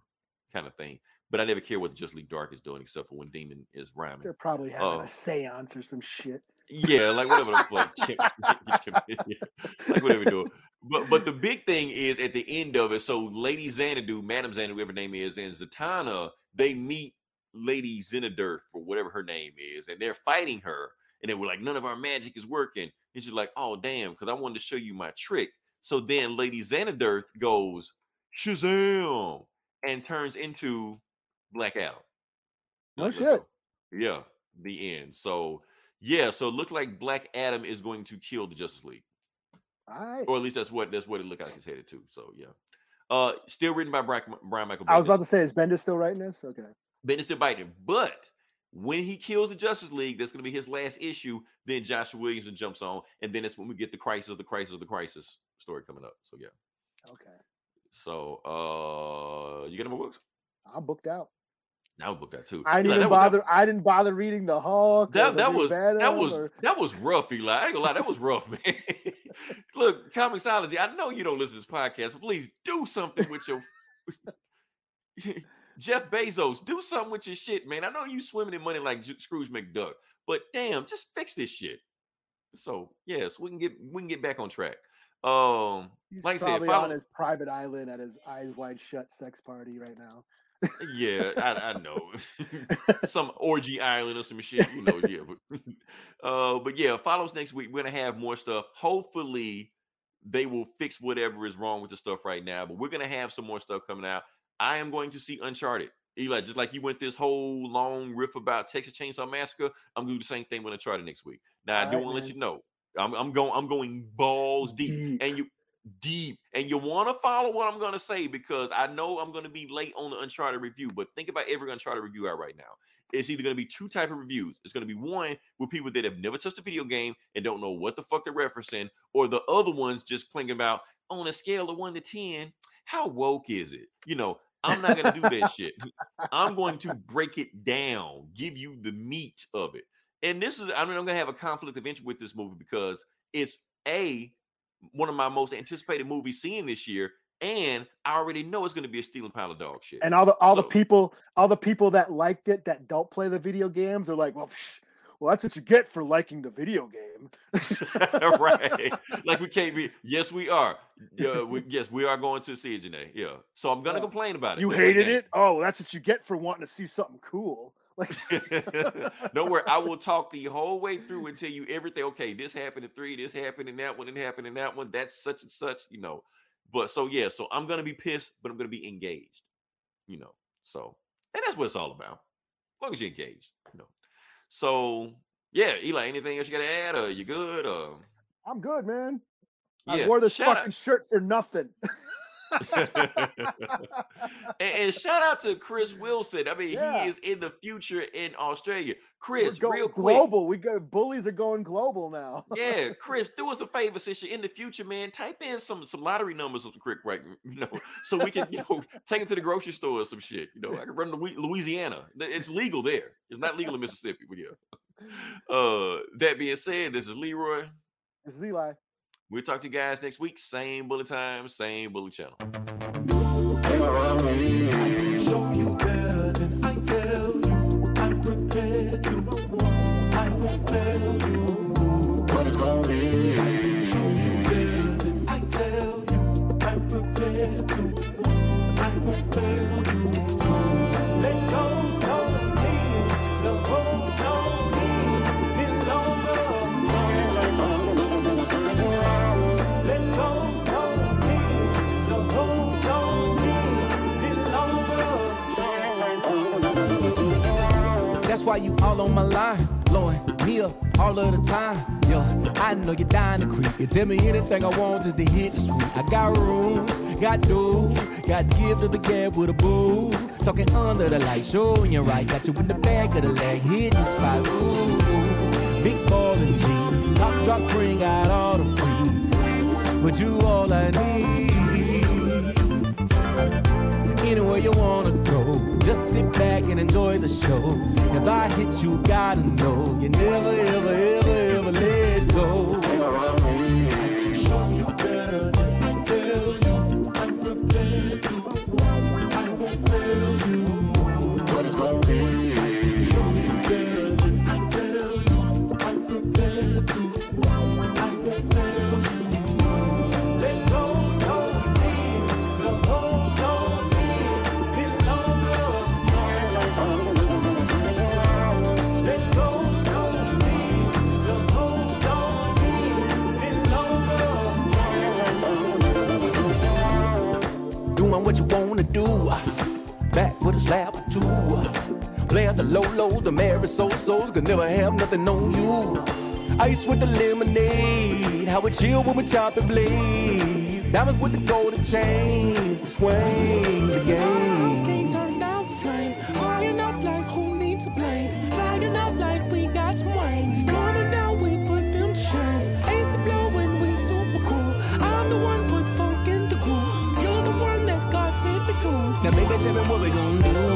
kind of thing. But I never care what the Justice League Dark is doing except for when Demon is rhyming. They're probably having Oh. a seance or some shit. Yeah, like whatever the fuck. like whatever do. But but the big thing is at the end of it. So Lady Xanadu, Madam Xanadu, whatever name is, and Zatanna, they meet Lady Xanadoth for whatever her name is, and they're fighting her. And they were like, none of our magic is working. And she's like, oh damn, because I wanted to show you my trick. So then Lady Xanadoth goes Shazam and turns into Black Adam. No shit. Yeah, the end. So yeah, so it looks like Black Adam is going to kill the Justice League, All right. or at least that's what that's what it looked like it's headed to. So yeah, uh, still written by Brian, Brian Michael. I was about to say, is Bendis still writing this? Okay. Bendis still biting, but when he kills the Justice League, that's going to be his last issue. Then Joshua Williamson jumps on, and then it's when we get the crisis, the crisis, the crisis story coming up. So yeah, Okay. so uh, you get my books? I'm booked out. Now would booked that too. I didn't even that was- bother. I didn't bother reading the Hulk. That that was that was or- that was rough, Eli. I ain't gonna lie, that was rough, man. Look, Comixology, I know you don't listen to this podcast, but please do something with your Jeff Bezos. Do something with your shit, man. I know you swimming in money like J- Scrooge McDuck, but damn, just fix this shit. So yes, we can get we can get back on track. Um, He's like I said, probably on his private island at his eyes wide shut sex party right now. Yeah, I, I know. some orgy island or some shit, you know. Yeah, but, uh, but yeah, follow us next week. We're gonna have more stuff. Hopefully, they will fix whatever is wrong with the stuff right now. But we're gonna have some more stuff coming out. I am going to see Uncharted. Eli, just like you went this whole long riff about Texas Chainsaw Massacre, I'm gonna do the same thing with Uncharted next week. Now I do right, want to let you know. I'm, I'm going. I'm going balls deep, Deep. and you deep, and you want to follow what I'm going to say because I know I'm going to be late on the Uncharted review. But think about every Uncharted review out right now. It's either going to be two type of reviews. It's going to be one with people that have never touched a video game and don't know what the fuck they're referencing, or the other ones just clinging about on a scale of one to ten. How woke is it? You know, I'm not going to do that shit. I'm going to break it down, give you the meat of it. And this is, I mean, I'm going to have a conflict of interest with this movie because it's a one of my most anticipated movies seeing this year, and I already know it's going to be a stealing pile of dog shit. And all the all the people, all the people that liked it that don't play the video games are like, well, psh, well, that's what you get for liking the video game. right. Like we can't be. Yes, we are. Yeah, we, yes, we are going to see it, Janae. Yeah. So I'm gonna Yeah. complain about it. You hated it? Oh, that's what you get for wanting to see something cool. Like. Don't worry. I will talk the whole way through and tell you everything. Okay, this happened in three. This happened in that one. It happened in that one. That's such and such. You know. But so yeah. So I'm gonna be pissed, but I'm gonna be engaged. You know. So and that's what it's all about. As long as you're engaged. You know. So yeah, Eli. Anything else you got to add? Or you good? Or I'm good, man. yeah. I wore this shout out- fucking shirt for nothing. and, and shout out to Chris Wilson. I mean, Yeah. he is in the future in Australia. Chris, real quick. global. We got bullies are going global now. Yeah, Chris, do us a favor since you're in the future, man. Type in some some lottery numbers of quick, right? You know, so we can you know take it to the grocery store or some shit. You know, I can run to Louisiana. It's legal there. It's not legal in Mississippi, but yeah. Uh, that being said, this is Leroy. This is Eli. We'll talk to you guys next week. Same bullet time, same bullet channel. Why you all on my line, blowing me up all of the time. Yeah, I know you're dying to creep. You tell me anything I want just to hit the sweet. I got rooms, got dudes, got give to the gab with a boo. Talking under the light, showing you right. Got you in the back of the leg, hitting spot. Ooh, big ball and G, top drop, bring out all the freeze. But you all I need anywhere you wanna go. Just sit back and enjoy the show. If I hit you, gotta know you never, ever, ever, ever let go. too. Play at the low low, the married so souls could never have nothing on you. Ice with the lemonade, how we chill when we chop and blaze. Diamonds with the golden chains, to swing the game. Turn down flame, high enough like who needs a plane? Fly enough like we got some wings. Coming down, we put them to shame. Ace of blowing, we super cool. I'm the one put funk in the groove. You're the one that God me to. Now, baby, tell me what we gonna do.